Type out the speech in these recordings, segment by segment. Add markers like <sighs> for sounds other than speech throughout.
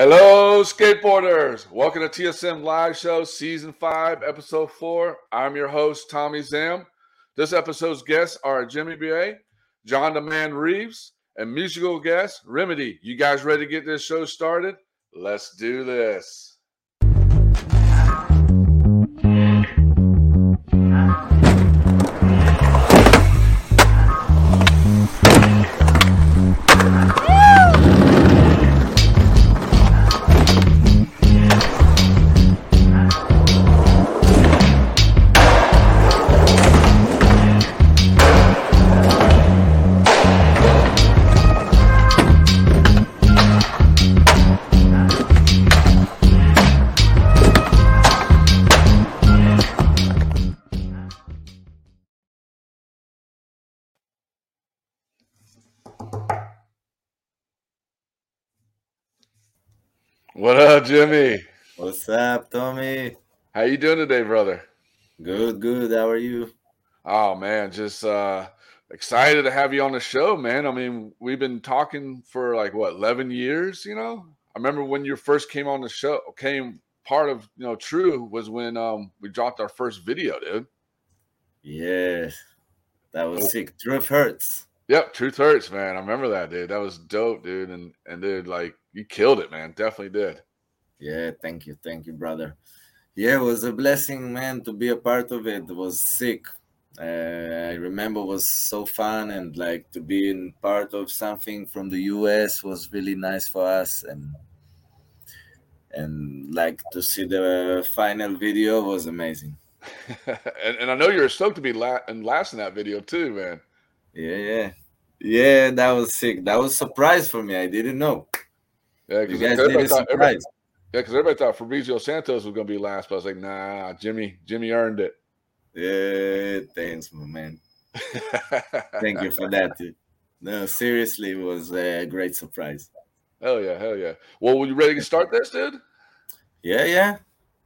Hello, skateboarders. Welcome to TSM Live Show, Season 5, Episode 4. I'm your host, Tommy Zam. This episode's guests are Jimmy B.A., John the Man Reeves, and musical guest, Remedy. You guys ready to get this show started? Let's do this. What up, Jimmy? What's up, Tommy? How you doing today, brother? Good, good. How are you? Oh man, just uh excited to have you on the show, man. I mean, we've been talking for like what, 11 years, you know? I remember when you first came on the show, came part of, you know, True was when um we dropped our first video, dude. Yes. That was sick. Truth hurts. Yep, Truth Hurts, man. I remember that, dude. That was dope, dude. And and dude, like you killed it, man. Definitely did. Yeah, thank you. Thank you, brother. Yeah, it was a blessing, man, to be a part of it. It was sick. Uh, I remember it was so fun and like to be in part of something from the US was really nice for us and and like to see the final video was amazing. <laughs> and, and I know you're stoked to be la- and last in that video too, man. Yeah, yeah. Yeah, that was sick. That was surprise for me. I didn't know. Yeah, because everybody, thought- everybody- yeah, everybody thought Fabrizio Santos was gonna be last, but I was like, nah, Jimmy, Jimmy earned it. Yeah, thanks, my man. <laughs> Thank you for that. Dude. No, seriously, it was a great surprise. hell yeah, hell yeah. Well, were you ready to start this, dude? Yeah, yeah.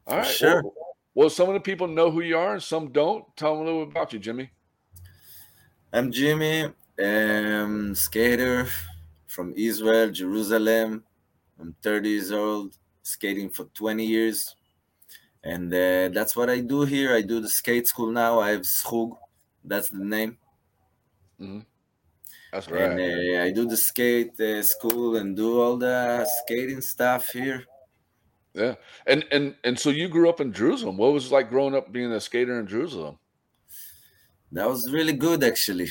All right. Sure. Well, well, some of the people know who you are and some don't. Tell them a little bit about you, Jimmy. I'm Jimmy, um, skater from Israel, Jerusalem. I'm 30 years old, skating for 20 years. And uh, that's what I do here. I do the skate school now. I have Schug, that's the name. That's And right. uh, I do the skate uh, school and do all the skating stuff here. Yeah. And and and so you grew up in Jerusalem. What was it like growing up being a skater in Jerusalem? That was really good actually.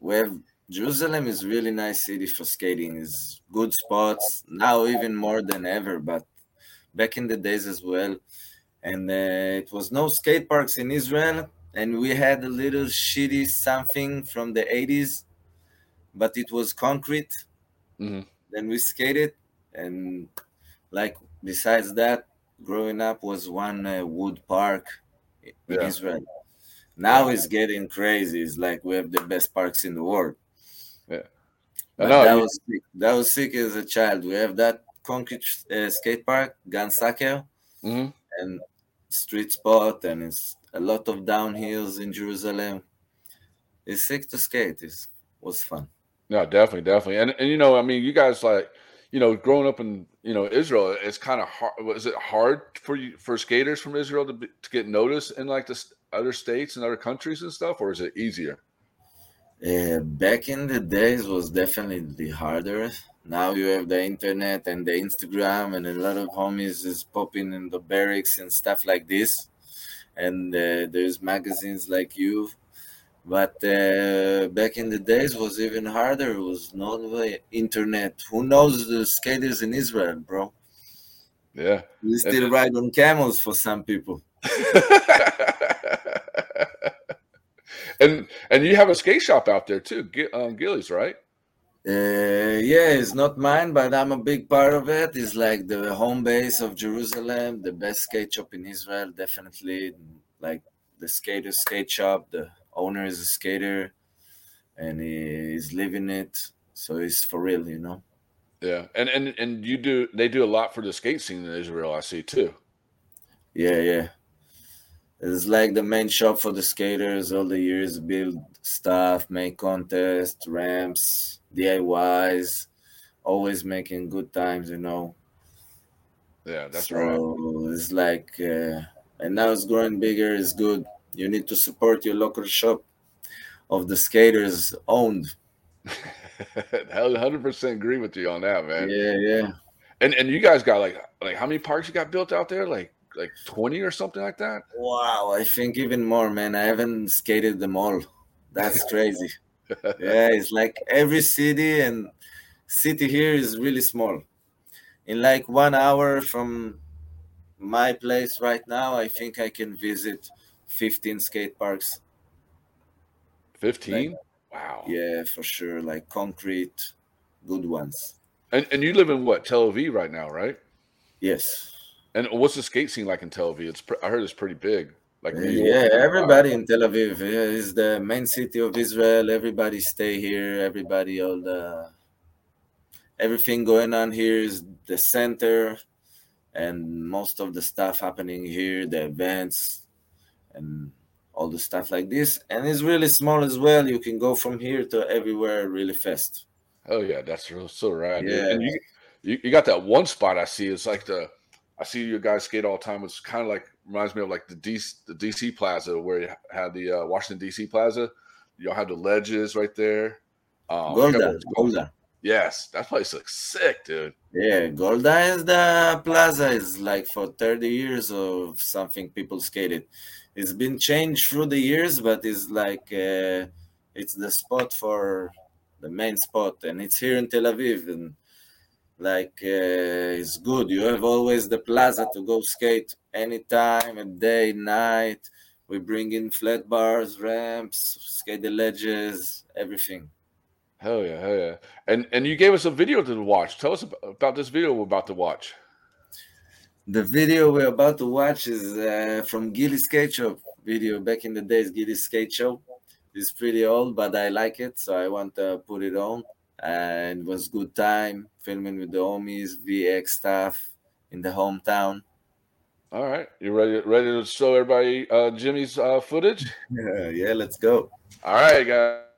We have Jerusalem is really nice city for skating. Is good spots now even more than ever, but back in the days as well. And uh, it was no skate parks in Israel, and we had a little shitty something from the 80s, but it was concrete. Mhm. Then we skated, and like besides that, growing up was one uh, wood park in Yeah. Israel. Now it's getting crazy. It's like we have the best parks in the world. I But know, that you- was sick. that was sick as a child. We have that concrete uh, skate park, Gan Sacher, Mhm. and street spot, and it's a lot of downhills in Jerusalem. It's sick to skate. It was fun. No, definitely, definitely. And and you know, I mean, you guys like, you know, growing up in you know Israel, it's kind of hard. Was it hard for you for skaters from Israel to be, to get noticed in like the s- other states and other countries and stuff, or is it easier? Uh, back in the days was definitely harder. Now you have the internet and the Instagram, and a lot of homies is popping in the Berrics and stuff like this. And uh, there's magazines like you. But uh, back in the days was even harder. It was no way internet. Who knows the skaters in Israel, bro? Yeah. We still ride on camels for some people. <laughs> and and you have a skate shop out there too, um, Gillies, right? Uh, yeah, it's not mine, but I'm a big part of it. It's like the home base of Jerusalem, the best skate shop in Israel, definitely. Like the skater skate shop, the owner is a skater, and he's living it, so it's for real, you know. Yeah, and and and you do they do a lot for the skate scene in Israel, I see too. Yeah, yeah. It's like the main shop for the skaters. All the years, build stuff, make contests, ramps, DIYs, always making good times. You know, Yeah, that's so right. it's like, uh, and now it's growing bigger. It's good. You need to support your local shop of the skaters owned. <laughs> Hundred percent agree with you on that, man. Yeah, yeah. And and you guys got like like how many parks you got built out there? Like like twenty or something like that? Wow, I think even more, man. I haven't skated them all. That's crazy. <laughs> yeah, it's like every city and city here is really small. In like one hour from my place right now, I think I can visit 15 skate parks. 15? wow. Yeah, for sure. Like concrete, good ones. And and you live in what, Tel Aviv right now, right? Yes. And what's the skate scene like in Tel Aviv? It's I heard it's pretty big. Like yeah, everybody in Tel Aviv yeah, is the main city of Israel. Everybody stay here. Everybody, all the everything going on here is the center, and most of the stuff happening here, the events, and all the stuff like this. And it's really small as well. You can go from here to everywhere really fast. Oh yeah, that's real so right. Yeah. You, you you got that one spot I see. It's like the I see you guys skate all the time. It's kind of like reminds me of like the DC the DC Plaza where you had the uh, Washington DC Plaza. Y'all have the ledges right there. Um, I forgot what Golda. Golda. Yes, that place looks sick, dude. Yeah, Golda is the plaza is like for 30 years of something people skated. It's been changed through the years, but it's like uh, it's the spot for the main spot, and it's here in Tel Aviv, and like uh, it's good. You have always the plaza to go skate anytime, a day, night. We bring in flat bars, ramps, skate the ledges, everything. Hell yeah, hell yeah. And and you gave us a video to watch. Tell us about, this video we're about to watch. The video we're about to watch is uh, from Gilly Skate Shop video back in the days. Gilly Skate Shop is pretty old, but I like it, so I want to put it on. And it was good time filming with the homies, VX stuff in the hometown. All right, you ready? Ready to show everybody uh, Jimmy's uh, footage? Yeah, <laughs> yeah, let's go. All right, guys.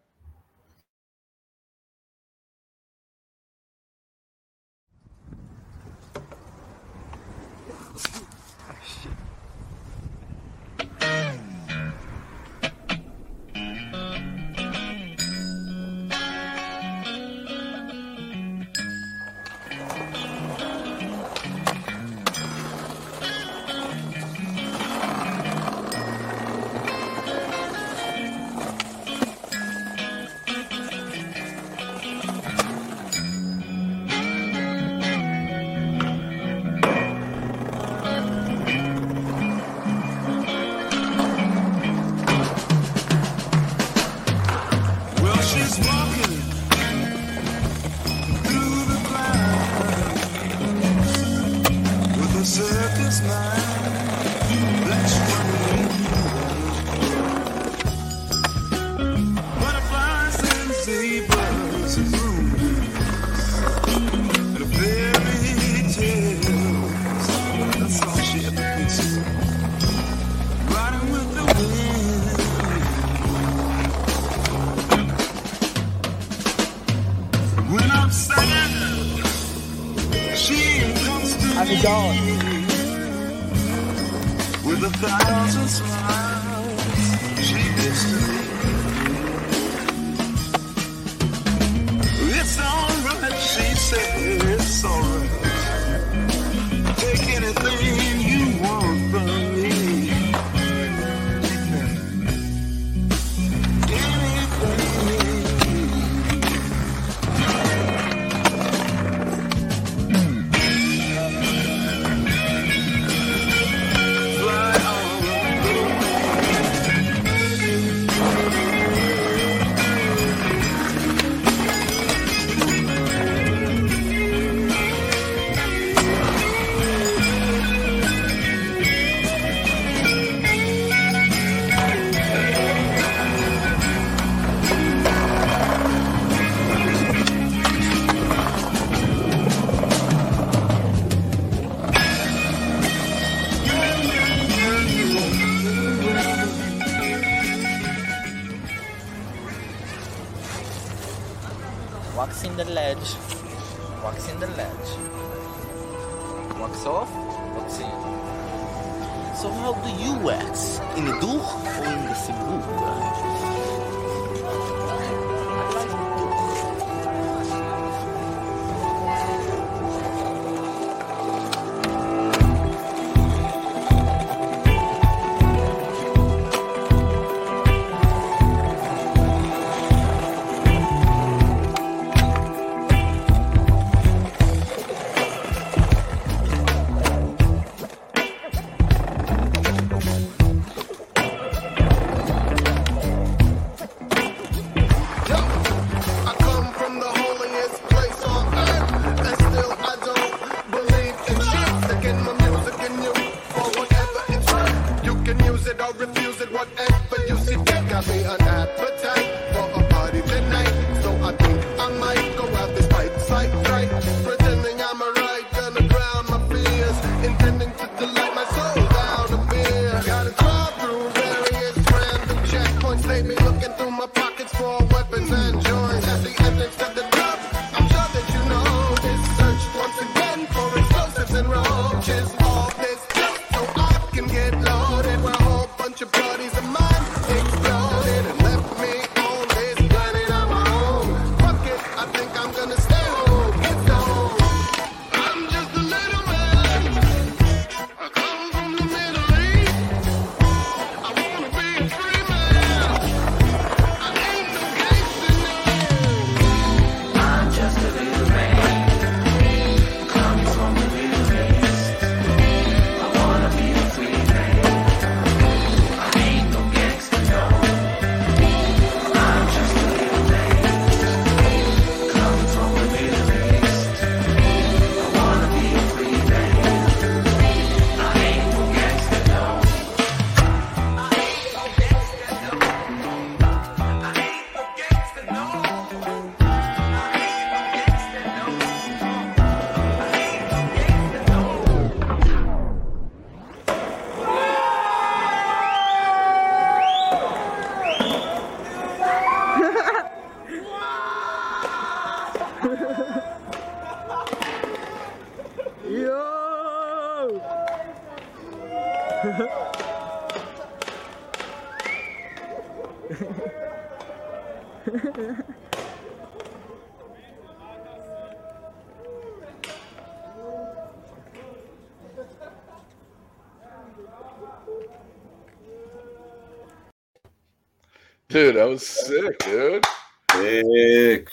Dude, that was sick, dude. Sick.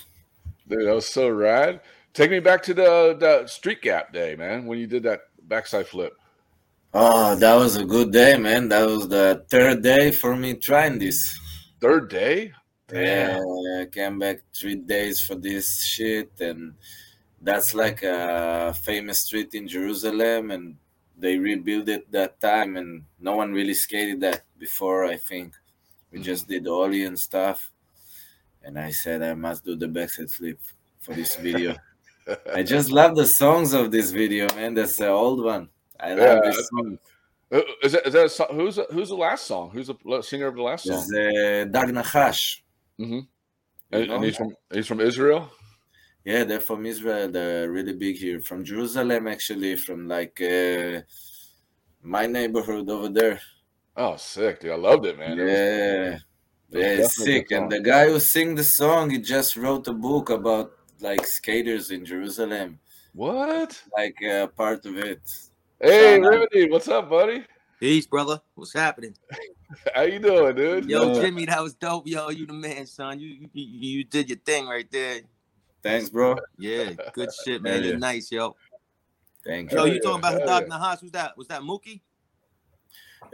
Dude, that was so rad. Take me back to the, the street gap day, man, when you did that backside flip. Oh, that was a good day, man. That was the third day for me trying this. Third day? Yeah, I came back three days for this shit, and that's like a famous street in Jerusalem, and they rebuilt it that time, and no one really skated that before. I think we just did ollie and stuff, and I said I must do the backside flip for this video. <laughs> I just love the songs of this video, man. That's the old one. I love Yeah, this song. Uh, Is that, is that a? Who's who's the last song? Who's the singer of the last song? It's uh, Dag Nachash. hmm And, and he's from he's from Israel. Yeah, they're from Israel. They're really big here. From Jerusalem, actually, from like uh, my neighborhood over there. Oh, sick, dude! I loved it, man. It was- Yeah, was yeah, it's definitely a sick. And the guy who sing the song, he just wrote a book about like skaters in Jerusalem, what? like uh, part of it. Hey, Shout. Remedy, what's up, buddy? Peace, brother. What's happening? <laughs> How you doing, dude? Yo, Yeah. Jimmy, that was dope. Yo, you the man, son. You you, you you did your thing right there. Thanks, bro. Yeah, good shit, <laughs> man. Hell You're nice, yo. Thank Yo, you. Hell you talking yeah, about hell Hadag Nahash? Who's that? Was that Mookie?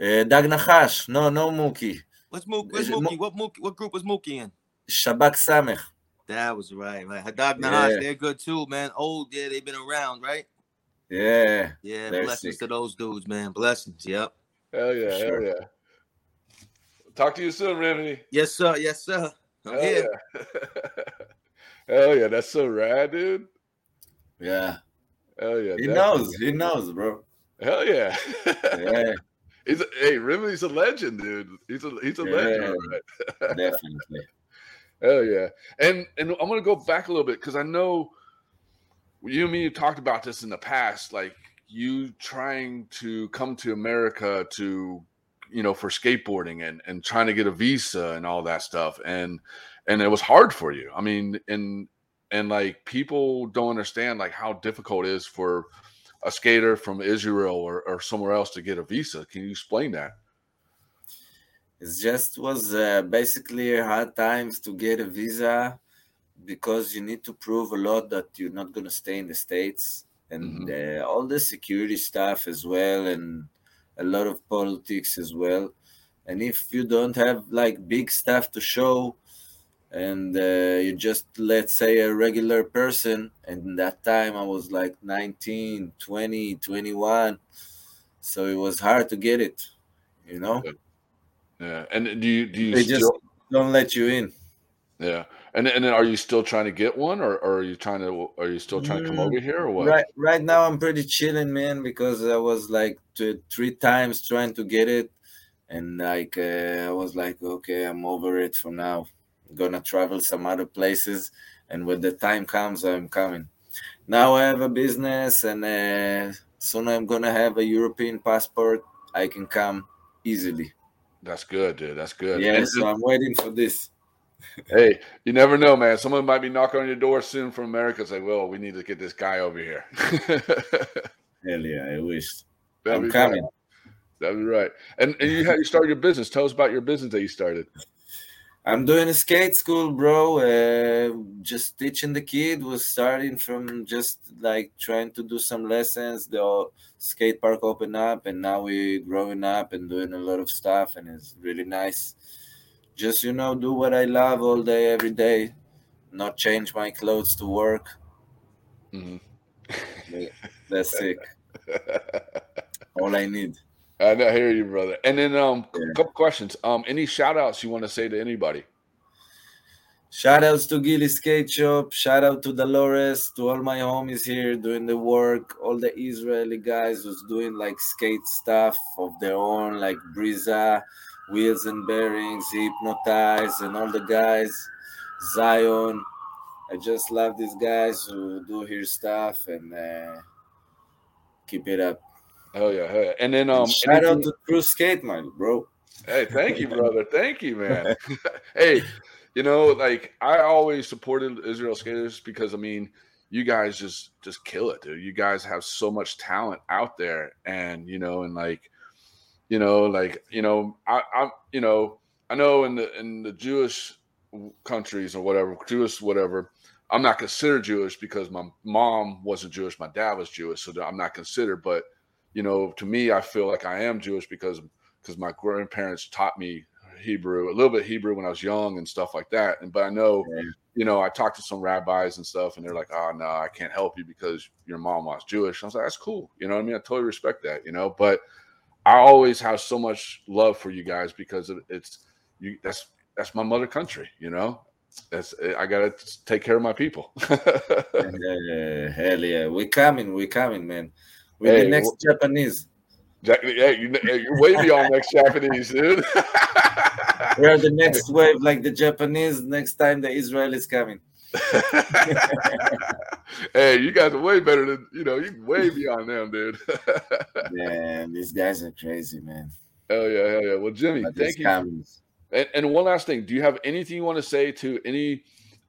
Uh, Dag Nachash. No, no Mookie. What's Mookie? What's Is Mo- Mookie? What Mookie? What group was Mookie in? Shabak Samech. That was right, right. Hadag Nahash, Yeah. they're good too, man. Old, yeah, they've been around, right? Yeah. Yeah, They're blessings sick. to those dudes, man. Blessings. Yep. Hell yeah, Sure. hell yeah. Talk to you soon, Remedy. Yes, sir. Yes, sir. I'm Hell here. yeah. <laughs> hell yeah, that's so rad, dude. Yeah. Hell yeah. He definitely. knows. He knows, bro. Hell yeah. <laughs> Yeah, He's a, hey, Remedy's a legend, dude. He's a he's a legend. Yeah. all right. <laughs> definitely. Hell yeah. And and I'm gonna go back a little bit because I know you and me have talked about this in the past. Like you trying to come to America to you know for skateboarding and and trying to get a visa and all that stuff and and it was hard for you. I mean, and and like people don't understand like how difficult it is for a skater from Israel or, or somewhere else to get a visa. Can you explain that? It just was uh, basically hard times to get a visa because you need to prove a lot that you're not going to stay in the states and uh, all the security stuff as well and a lot of politics as well and if you don't have like big stuff to show and uh, you just let's say a regular person and that time i was like 19 20 21 so it was hard to get it you know Yeah. And do you do you they still just don't let you in yeah. And and then are you still trying to get one or, or are you trying to are you still trying to come Mm, over here or what? Right, right now I'm pretty chilling, man, because I was like two, three times trying to get it, and like uh, I was like, okay, I'm over it for now. Gonna travel some other places, and when the time comes, I'm coming. Now I have a business, and uh, soon I'm gonna have a European passport. I can come easily. That's good, dude. That's good. Yeah, And- so I'm waiting for this. <laughs> hey, you never know, man. Someone might be knocking on your door soon from America. It's like, well, we need to get this guy over here. <laughs> Hell yeah, I wish. That'd I'm coming. Right. That'd be right. And and you had you started your business. Tell us about your business that you started. I'm doing a skate school, bro. Uh, just teaching the kid was starting from just like trying to do some lessons. The skate park opened up, and now we're growing up and doing a lot of stuff, and it's really nice. Just you know, do what I love all day, every day. Not change my clothes to work. Mhm. That's sick. All I need. I hear you, brother. And then um, a Yeah. couple questions. Um, any shout outs you want to say to anybody? Shout outs to Gilly Skate Shop. Shout out to Dolores, to all my homies here doing the work, all the Israeli guys who's doing like skate stuff of their own, like Briza, Wheels and Bearings, Hypnotize, and all the guys, Zion. I just love these guys who do here stuff and uh, keep it up. Hell yeah, hell yeah. And then um, Shout out to True Skate Mile, bro. Hey, thank you, brother. Thank you, man. <laughs> hey, you know, like I always supported Israel skaters because I mean, you guys just just kill it, dude. You guys have so much talent out there, and you know, and like, you know, like you know, I, I'm, you know, I know in the in the Jewish countries or whatever, Jewish whatever. I'm not considered Jewish because my mom wasn't Jewish, my dad was Jewish, so I'm not considered. But you know, to me, I feel like I am Jewish because because my grandparents taught me Hebrew, a little bit Hebrew when I was young and stuff like that. And but I know, Yeah. you know, I talked to some rabbis and stuff, and they're like, "Oh no, I can't help you because your mom was Jewish." I was like, "That's cool," you know what I mean? I totally respect that, you know. But I always have so much love for you guys because it's you. That's that's my mother country, you know. That's I gotta take care of my people. <laughs> Uh, hell yeah, we coming, we coming, man. We're Hey, the next Japanese. Jack, hey, you, hey, you're way beyond next Japanese, dude. <laughs> We're the next <laughs> wave, like the Japanese. Next time the Israel is coming. <laughs> hey, you guys are way better than you know. You way beyond them, dude. Man, these guys are crazy, man. hell yeah, hell yeah. Well, Jimmy, But thank you. commies. And, and one last thing, do you have anything you want to say to any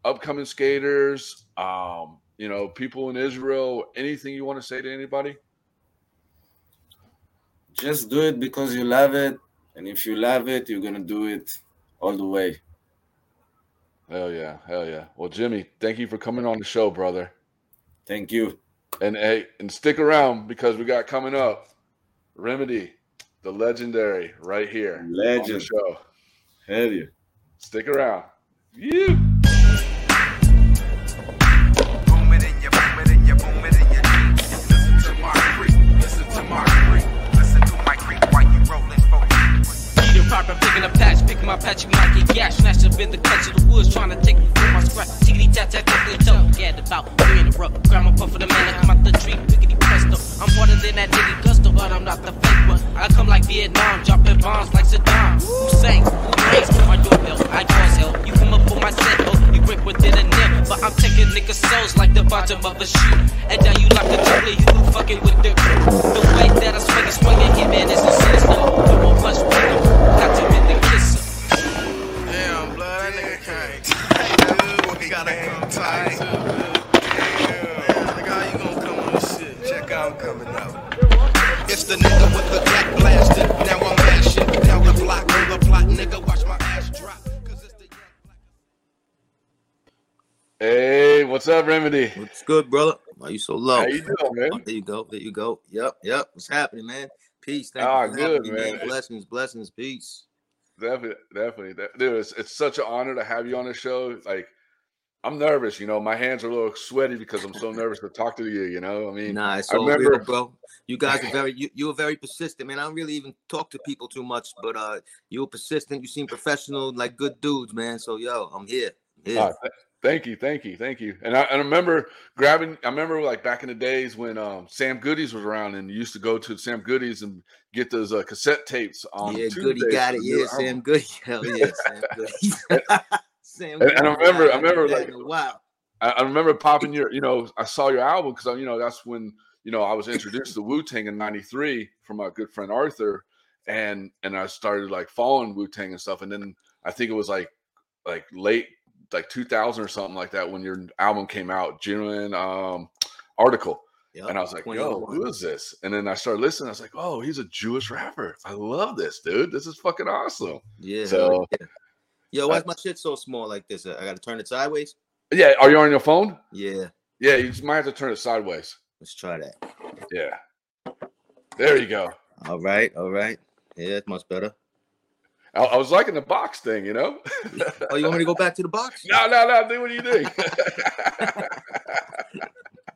upcoming skaters? Um, you know, people in Israel. Anything you want to say to anybody? Just do it because you love it, and if you love it, you're gonna do it all the way. Hell yeah, hell yeah. Well, Jimmy, thank you for coming on the show, brother. Thank you. And hey, and stick around because we got coming up Remedy, the legendary, right here on the Legend. show. Hell yeah. Stick around. You. My patch, you might get gas. Snatched up in the clutch of the woods, trying to take me from my scratch. Tickety tat tat, tickety toe. Get about three in a row. Grandma puff for the man, I come out the tree, pickety presto. I'm harder than that nigga gusto, but I'm not the fake one. I come like Vietnam, dropping bombs like Saddam. Hussein, who raised my doorbell? I cause hell. You come up on my set, oh, you grip within a nip. But I'm taking niggas' souls like the bottom of a shoe. And now you like a truly you fucking with the The way that I swing and swing and hit man is a sinister. Come on, punch. Got to gotta come tight. Damn, nigga, how you gonna come on this shit? Check out, I'm coming out. It's the nigga with the black blaster. Now I'm mashing down the block on the plot, nigga. Watch my ass drop. 'Cause it's the young black. Hey, what's up, Remedy? What's good, brother? Why you so low? How you doing, Oh, there you go. There you go. Yep, yep. What's happening, man? Peace. Thank Ah, you good, me, man. It's- Blessings, blessings, peace. Definitely, definitely, dude. It's, it's such an honor to have you on the show. Like, I'm nervous. You know, my hands are a little sweaty because I'm so nervous to talk to you. You know, I mean, Nah, I remember- real, bro. You guys are very <laughs> you, you were very persistent, man. I don't really even talk to people too much, but uh you were persistent, you seem professional, like good dudes, man. So yo, I'm here. I'm here. Ah, th- thank you, thank you, thank you. And I, and I remember grabbing. I remember like back in the days when um, Sam Goodies was around, and you used to go to Sam Goodies and get those uh, cassette tapes on. yeah, Goody got it. Yeah. Sam Goody. <laughs> Hell yeah, Sam <laughs> Goody. Sam And- and I remember- I remember, like- wow. I, I remember popping your, you know, I saw your album because you know that's when you know I was introduced to Wu Tang in '93 from my good friend Arthur, and and I started like following Wu Tang and stuff, and then I think it was like like late like 2000 or something like that when your album came out, genuine um article, Yep, and I was like, yo, who is this? And then I started listening. I was like, oh, he's a Jewish rapper. I love this dude. This is fucking awesome. Yeah. So- yeah. Yo, why's my shit so small like this? I gotta turn it sideways. Yeah, are you on your phone? Yeah, Yeah, you just might have to turn it sideways. let's try that. Yeah. There you go. All right, all right. Yeah, that's much better. I, I was liking the box thing, you know. Oh, you want me to go back to the box? <laughs> no, no, no. Do what do you think. <laughs>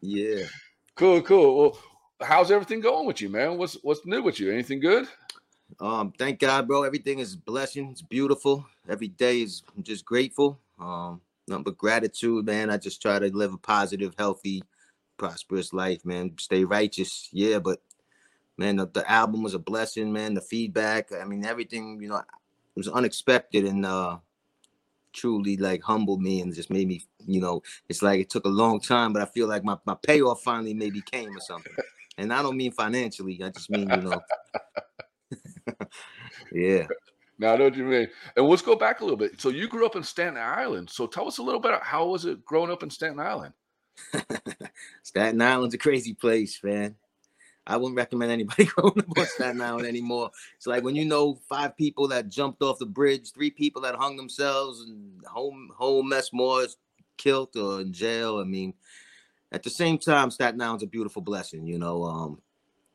Yeah. cool, cool. Well, how's everything going with you, man? What's what's new with you? Anything good? Um, thank God, bro. Everything is blessing. It's beautiful. Every day is I'm just grateful. Um, nothing but gratitude, man. I just try to live a positive, healthy, prosperous life, man. Stay righteous. Yeah, but man, the, the album was a blessing, man. The feedback, I mean, everything, you know, it was unexpected and uh truly like humbled me and just made me, you know, it's like it took a long time, but I feel like my, my payoff finally maybe came or something. And I don't mean financially, I just mean, you know. <laughs> yeah. Now I know what you mean. And let's go back a little bit. So you grew up in Staten Island. So tell us a little bit. How was it growing up in Staten Island? <laughs> Staten Island's a crazy place, man. I wouldn't recommend anybody <laughs> growing up on Staten Island anymore. It's like when you know five people that jumped off the bridge, three people that hung themselves, and home whole mess more is killed or in jail. I mean, at the same time, Staten Island's a beautiful blessing. You know, um,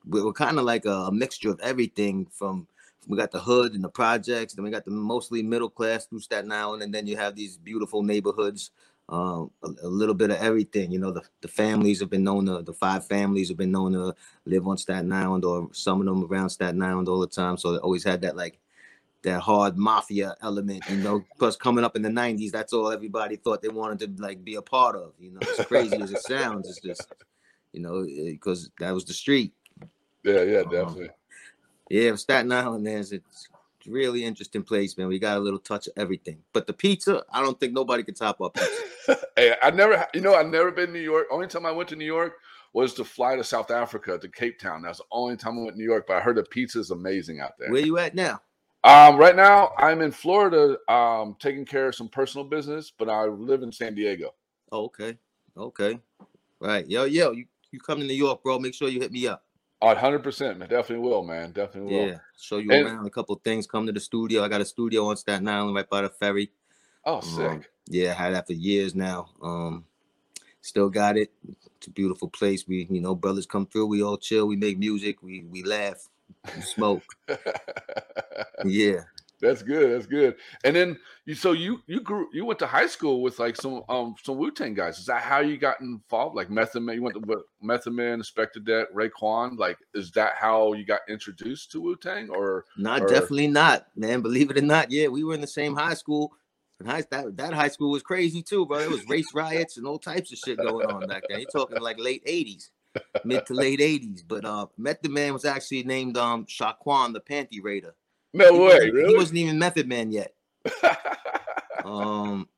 we- we're kind of like a, a mixture of everything. From we got the hood and the projects, then we got the mostly middle class through Staten Island, and then you have these beautiful neighborhoods um, a, a little bit of everything. You know, the, the families have been known to, the five families have been known to live on Staten Island or some of them around Staten Island all the time. So they always had that like that hard mafia element, you know, plus coming up in the 90s, that's all everybody thought they wanted to like be a part of. You know, as crazy as it sounds, it's just, you know, because that was the street. Yeah, yeah, Uh-huh. definitely. Yeah, Staten Island, man, it's really interesting place, man. We got a little touch of everything. But the pizza, I don't think nobody can top up. <laughs> Hey, I never, you know, I've never been to New York. Only time I went to New York was to fly to South Africa to Cape Town. That's the only time I went to New York. But I heard the pizza is amazing out there. Where you at now? Um, right now I'm in Florida, um, taking care of some personal business, but I live in San Diego. Oh, okay. Okay. Right. Yo, yo, you, you come to New York, bro. Make sure you hit me up. Oh, 100%, man. Definitely will, man. Definitely will. Yeah. Show you And- around a couple things. Come to the studio. I got a studio on Staten Island right by the ferry. Oh, Um, sick. yeah, I had that for years now. Um, still got it. It's a beautiful place. We, you know, brothers come through. We all chill. We make music. We we laugh. We smoke. <laughs> yeah. That's good. That's good. And then you, so you you grew, you went to high school with like some um some Wu Tang guys. Is that how you got involved? Like Method Man, you went to Method Man, Inspectah Deck, Raekwon. Like, is that how you got introduced to Wu Tang? Or Not Or- definitely not, man. Believe it or not, yeah, we were in the same high school. And high, that, that high school was crazy too, bro. It was race riots and all types of shit going on back then. You're talking like late 80s, mid to late 80s. But uh Method Man was actually named um Shaquan the Panty Raider. No He way, really? He wasn't even Method Man yet. <laughs> Um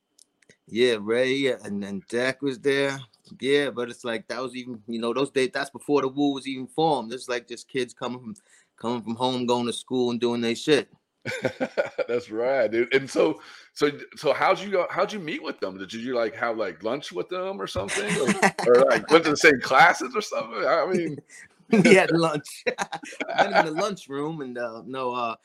Yeah, Ray and then Dak was there. Yeah, but it's like that was even you know those days. That's before the Wu was even formed. It's like just kids coming from coming from home, going to school, and doing their shit. <laughs> That's right, dude. And so, so, so, how'd you? How'd you meet with them? Did you like have like lunch with them or something, or, or like went to the same classes or something? I mean, <laughs> we had lunch. I went in the lunchroom, and uh, no, uh,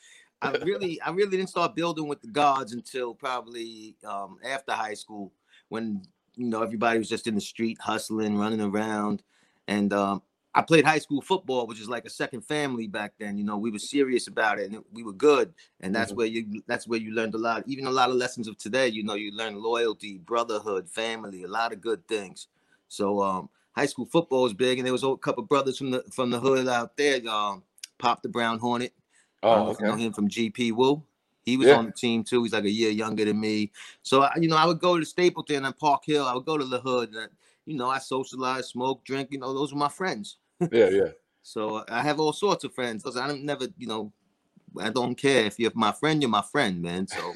I really, I really didn't start building with the gods until probably um, after high school, when you know everybody was just in the street hustling, running around, and um, I played high school football, which is like a second family back then. You know, we were serious about it, and we were good, and that's Mhm. where you that's where you learned a lot. Even a lot of lessons of today. You know, you learn loyalty, brotherhood, family, a lot of good things. So, um, high school football was big, and there was a couple of brothers from the from the hood out there. Um, Pop the Brown Hornet. I oh, know if you know him from GP Wu. He was Yeah. on the team too. He's like a year younger than me. So I, you know, I would go to Stapleton and Park Hill. I would go to the hood, and you know, I socialize, smoke, drink. You know, those were my friends. <laughs> yeah, yeah, So I have all sorts of friends. I don't never, you know, I don't care if you're my friend, you're my friend, man. So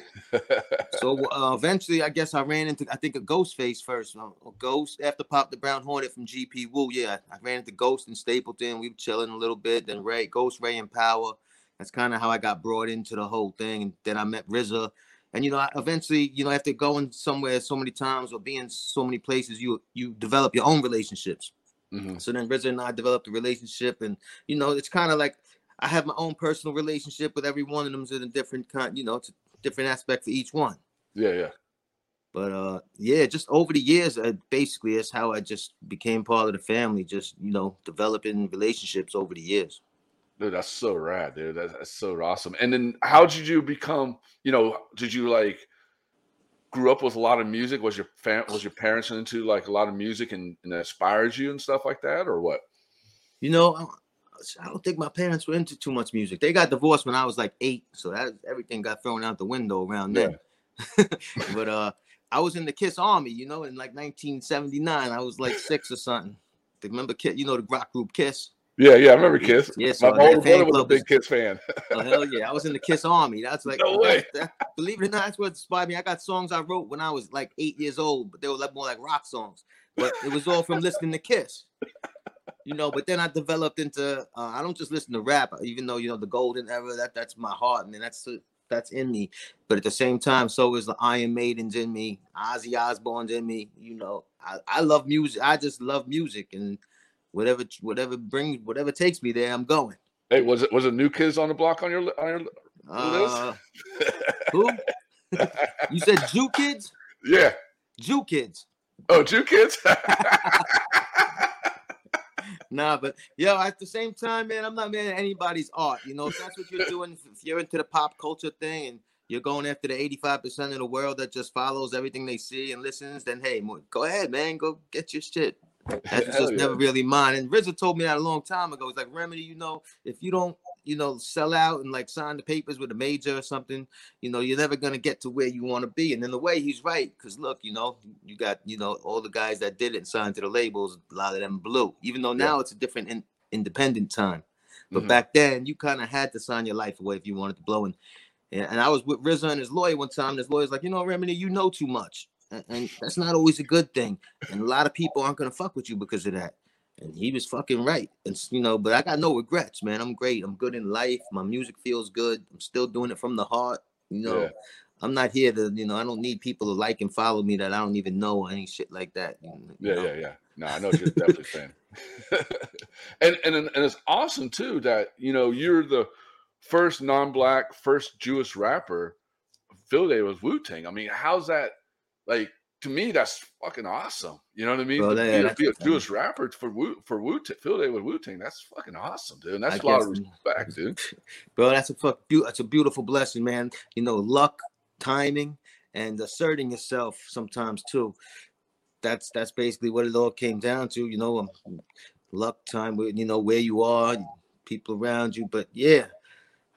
so <laughs> uh, eventually, I guess I ran into I think a Ghostface first. uh, a Ghost after Pop the Brown Hornet from GP Wu. Yeah, I ran into Ghost in Stapleton. We were chilling a little bit. Then Ray, Ghost Ray and Power. That's kind of how I got brought into the whole thing. And then I met RZA. And you know, I, eventually, you know, after going somewhere so many times or being so many places, you you develop your own relationships. Mhm. So then RZA and I developed a relationship, and you know, it's kind of like I have my own personal relationship with every one of them. Is in a different kind, you know, it's a different aspect for each one. yeah, yeah. But uh, yeah, just over the years, uh, basically, that's how I just became part of the family. Just you know, developing relationships over the years. Dude, that's so rad, dude. That's, that's so awesome. And then, how did you become? You know, did you like grew up with a lot of music? Was your fam- was your parents into like a lot of music and, and inspired you and stuff like that, or what? You know, I, don't think my parents were into too much music. They got divorced when I was like eight, so that everything got thrown out the window around then. <laughs> but uh, I was in the Kiss Army, you know, in like 1979. I was like six or something. Remember, Kiss? You know the rock group Kiss? Yeah, yeah. I remember Kiss. Yeah, My older brother was a big Kiss fan. <laughs> Oh hell yeah! I was in the Kiss Army. That's like, No that- way. that- believe it or not, that's what inspired me. I got songs I wrote when I was like eight years old, but they were like more like rock songs. But it was all from listening to Kiss. You know, but then I developed into. Uh, I don't just listen to rap, even though you know the golden era. That that's my heart, and that's that's in me. But at the same time, so is the Iron Maiden's in me, Ozzy Osbourne's in me. You know, I, I love music. I just love music, and whatever whatever brings whatever takes me there, I'm going. Hey, was it was it New Kids on the Block on your on your? Uh, who? <laughs> You said Jew kids? yeah. Jew kids. Oh, Jew Kids. <laughs> Nah, but yo, at the same time, man, I'm not mad at anybody's art. You know, if that's what you're doing, if you're into the pop culture thing and you're going after the 85% of the world that just follows everything they see and listens, then hey, go ahead, man, go get your shit. <laughs> That's just yeah. never really mine. And RZA told me that a long time ago. He's like, Remedy, you know, if you don't, you know, sell out and like sign the papers with a major or something, you know, you're never gonna get to where you want to be. And in the way, he's right. Cause look, you know, you got, you know, all the guys that did it and signed to the labels, a lot of them blew. Even though Yeah. now it's a different in, independent time. But Mhm. back then, you kind of had to sign your life away if you wanted to blow. And and and I was with RZA and his lawyer one time. And his lawyer's like, you know, Remedy, you know too much, and, that's not always a good thing. And a lot of people aren't gonna fuck with you because of that. And he was fucking right. And you know, but I got no regrets, man. I'm great. I'm good in life. My music feels good. I'm still doing it from the heart. You know, Yeah. I'm not here to, you know, I don't need people to like and follow me that I don't even know or any shit like that. Yeah, know? yeah, yeah. No, I know you're definitely saying. <laughs> and and and it's awesome too that you know you're the first non-black, first Jewish rapper affiliated with Wu Tang. I mean, how's that? Like to me, that's fucking awesome. You know what I mean? Well, to yeah, be, a- that's- be a Jewish rapper for Wu for Wu affiliated with Wu Tang, that's fucking awesome, dude. And that's I a lot of respect, dude. <laughs> bro. That's a fuck. That's a beautiful blessing, man. You know, luck, timing, and asserting yourself sometimes too. That's that's basically what it all came down to. You know, um, luck, time, you know where you are, people around you. But yeah,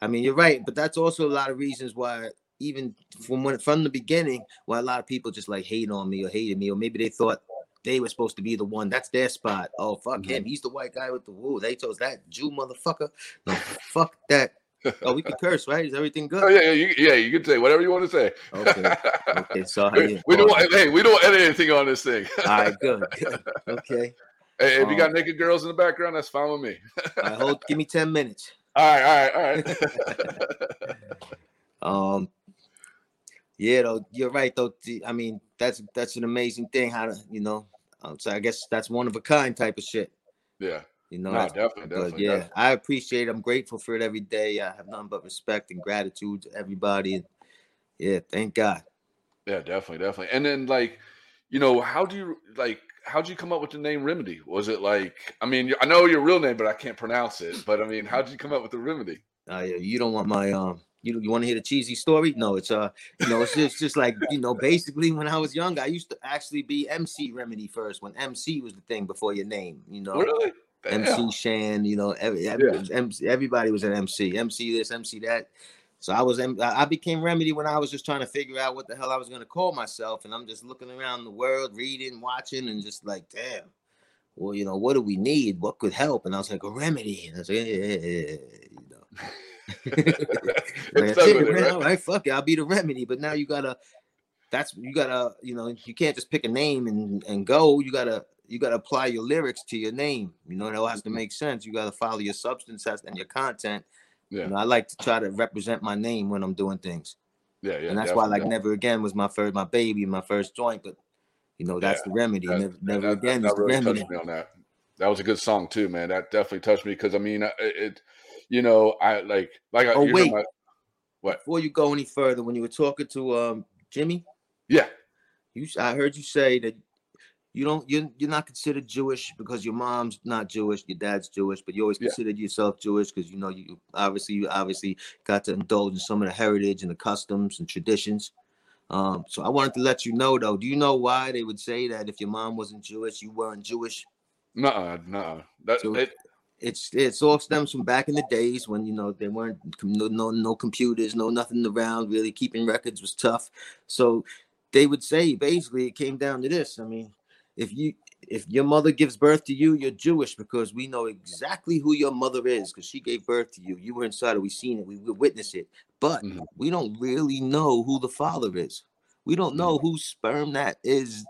I mean, you're right. But that's also a lot of reasons why. Even from when from the beginning, why a lot of people just like hate on me or hated me, or maybe they thought they were supposed to be the one. That's their spot. Oh fuck him, he's the white guy with the Wu. They chose that Jew motherfucker. No, fuck that. <laughs> Oh, we can curse, right? Is everything good? Oh yeah, yeah, you, yeah. You can say whatever you want to say. Okay. Okay. So <laughs> we, we don't. Hey, we don't edit anything on this thing. right, good. good. <laughs> Okay. Hey, if you got Um, naked girls in the background, that's fine with me. I hold. Give me ten minutes. All right, all right, all right. Um, yeah, though you're right. Though I mean, that's that's an amazing thing. How to, you know, um, so I guess that's one of a kind type of shit. yeah, You know, no, definitely, definitely. yeah, definitely. I appreciate. it. I'm grateful for it every day. I have nothing but respect and gratitude to everybody. And yeah, thank God. Yeah, definitely, definitely. And then like, you know, how do you like how'd you come up with the name Remedy? Was it like I mean, I know your real name, but I can't pronounce it. But I mean, how'd you come up with the Remedy? Uh, yeah, you don't want my um. You you want to hear the cheesy story? No, it's uh, you know, it's just just like you know, basically when I was young, I used to actually be MC Remedy first when MC was the thing before your name. You know, Really? Damn. MC Shan, you know, every, every, Yeah. MC, everybody was an MC, MC this, MC that. So I was, I became Remedy when I was just trying to figure out what the hell I was going to call myself, and I'm just looking around the world, reading, watching, and just like, damn. Well, you know, what do we need? What could help? And I was like, a remedy. And I was like, yeah, yeah, yeah, yeah, you know. <laughs> <laughs> Like, stuck "Hey, man, right? all right, fuck it, I'll be the remedy. But now you gotta, that's you gotta, you know, you can't just pick a name and and go. You gotta you gotta apply your lyrics to your name. You know, it all has to make sense. You gotta follow your substance and your content. Yeah, You know, I like to try to represent my name when I'm doing things, yeah, yeah. and that's why like definitely. never again was my first my baby, my first joint. But you know, that's Yeah, the remedy. That- never that- never that- again that is the really remedy. touched me on that. That was a good song too, man. That definitely touched me because I mean, it, it, you know, I like like Oh, wait. about- What? Before you go any further, when you were talking to um Jimmy, yeah, You, I heard you say that you don't, you're, you're not considered Jewish because your mom's not Jewish, your dad's Jewish, but you always Yeah. considered yourself Jewish because you know you obviously you obviously got to indulge in some of the heritage and the customs and traditions. Um, so I wanted to let you know though. Do you know why they would say that if your mom wasn't Jewish, you weren't Jewish? nuh-uh, nuh-uh. That it, It's it's all stems from back in the days when you know there weren't no no, no computers, no nothing around. Really keeping records was tough. So they would say basically it came down to this. I mean, if you if your mother gives birth to you, you're Jewish because we know exactly who your mother is because she gave birth to you. You were inside it. We seen it. We, we witnessed it. But Mhm. we don't really know who the father is. We don't know whose sperm that is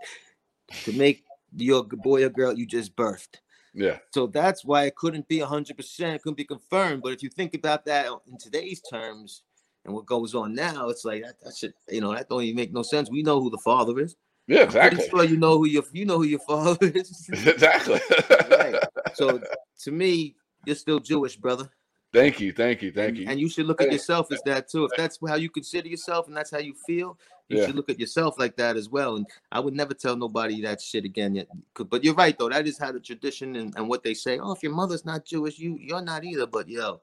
to make your boy or girl you just birthed. Yeah, So that's why it couldn't be 100%, it couldn't be confirmed. But if you think about that in today's terms and what goes on now, it's like that, that should, you know, that don't even make no sense. We know who the father is. yeah, exactly, sure you know who your you know who your father <laughs> is. <laughs> exactly. right. So to me, you're still Jewish, brother. thank you, thank you, thank and, you. and you should look at yourself as that too. If that's how you consider yourself and that's how you feel, you Yeah. should look at yourself like that as well. And I would never tell nobody that shit again. Yet, but you're right though. That is how the tradition and, and what they say. Oh, if your mother's not Jewish, you you're not either. But yo,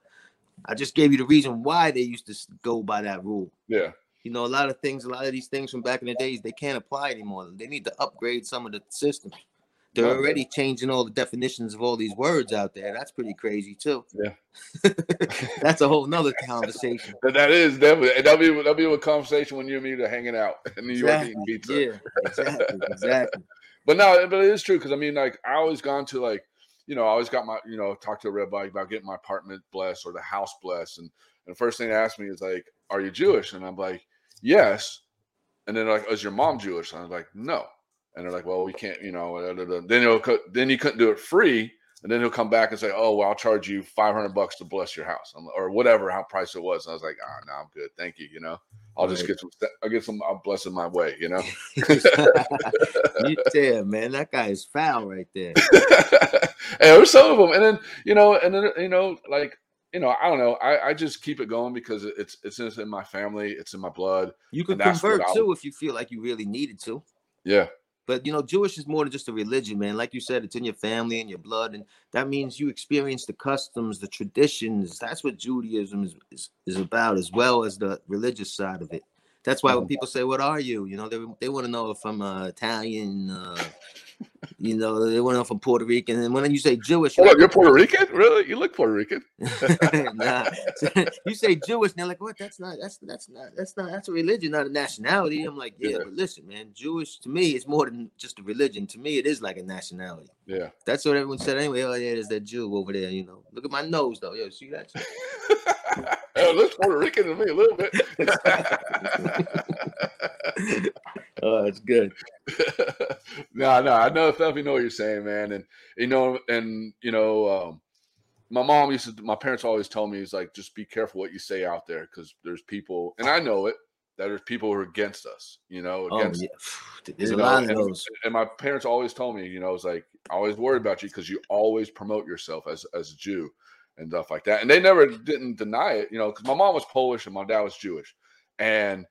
I just gave you the reason why they used to go by that rule. yeah, You know, a lot of things, a lot of these things from back in the days, they can't apply anymore. They need to upgrade some of the systems. They're already changing all the definitions of all these words out there. That's pretty crazy too. Yeah. <laughs> That's a whole nother <laughs> conversation. But that is definitely that'll be that'll be a conversation when you and me are hanging out <laughs> in New York eating pizza. Yeah, exactly, exactly. But no, but it is true because I mean, like I always gone to like, you know, I always got my, you know, talk to a rabbi about getting my apartment blessed or the house blessed, and, and the first thing they ask me is like, "Are you Jewish?" And I'm like, "Yes," and then like, "Is your mom Jewish?" And I'm like, "No," and they're like, "Well, we can't, you know." da, da, da." Then he'll co- then you couldn't do it free, and then he'll come back and say, "Oh, well, I'll charge you 500 bucks to bless your house," I'm- or whatever how price it was. And I was like, "Ah, no, I'm good, thank you." You know, I'll just Right. get some, I'll get some, I'll bless it my way. You know. <laughs> you there, man. That guy is foul right there. <laughs> and there were some of them, and then you know, and then you know, like you know, I don't know. I, I just keep it going because it's it's just in my family, it's in my blood. You can And that's what convert too if you feel like you really needed to. Yeah, But you know, Jewish is more than just a religion, man. Like you said, it's in your family and your blood, and that means you experience the customs, the traditions. That's what Judaism is, is, is about, as well as the religious side of it. That's why when Mhm. people say, "What are you?" You know, they they want to know if I'm uh, Italian. Uh, you know, they went off if Puerto Rican. And when you say Jewish, Hold you're you're Puerto Rican? Really? You look Puerto Rican? <laughs> nah. <laughs> you say Jewish, and they're like, "What? That's not. That's that's not. That's not. That's a religion, not a nationality." I'm like, "Yeah, Yeah. but listen, man. Jewish to me is more than just a religion. To me, it is like a nationality." Yeah. That's what everyone said anyway. Oh yeah, there's that Jew over there. You know, look at my nose though. Yo, see that? <laughs> it looks Puerto Rican to me a little bit. <laughs> oh, it's good. <laughs> no, no, I know definitely know what you're saying, man. And you know, and you know, um, my mom used to. My parents always tell me, "Is like just be careful what you say out there because there's people, and I know it that there's people who are against us. You know, against, Oh, against yeah. <sighs> There's you a know, lot of and, those. and my parents always told me, you know, it's like I always worry about you because you always promote yourself as as a Jew and stuff like that. And they never didn't deny it, you know, because my mom was Polish and my dad was Jewish, and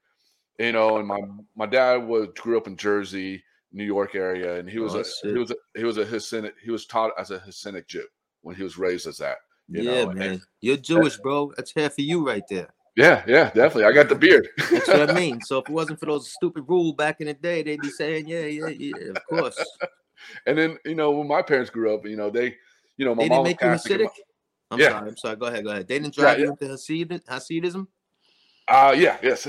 you know, and my my dad was grew up in Jersey, New York area, and he was Oh, a shit. he was a, he was a Hasidic he was taught as a Hasidic Jew when he was raised as that. You yeah, know, and- man. You're Jewish, bro. That's half for you right there. yeah, yeah, definitely. I got the beard. That's what I <laughs> mean. So if it wasn't for those stupid rules back in the day, they'd be saying, yeah, yeah, yeah, of course. <laughs> and then you know when my parents grew up, you know they, you know my They mom was Catholic. I'm Yeah. sorry. I'm sorry. Go ahead. Go ahead. They didn't drive yeah. you into Hasid- Hasidism? my- Uh, yeah, yes.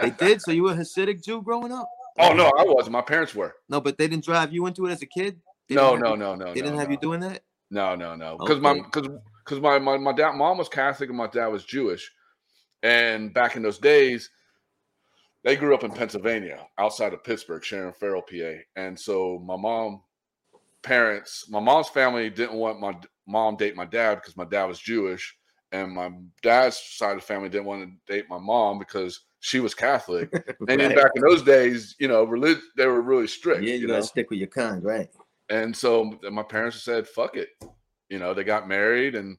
They <laughs> did. So you were a Hasidic Jew growing up? oh no, I wasn't. My parents were. No, but they didn't drive you into it as a kid? They No, no, no, no. They didn't no, have no. you doing that? No, no, no. Because my Okay. because because my, my my dad mom was Catholic and my dad was Jewish, and back in those days, they grew up in Pennsylvania, outside of Pittsburgh, Sharon Farrell, PA. And so my mom parents, my mom's family didn't want my mom date my dad because my dad was Jewish, and my dad's side of the family didn't want to date my mom because she was Catholic. <laughs> And then back in those days, you know, relig- they were really strict. Yeah, you, you gotta know? stick with your kind, right? and so my parents said fuck it you know they got married and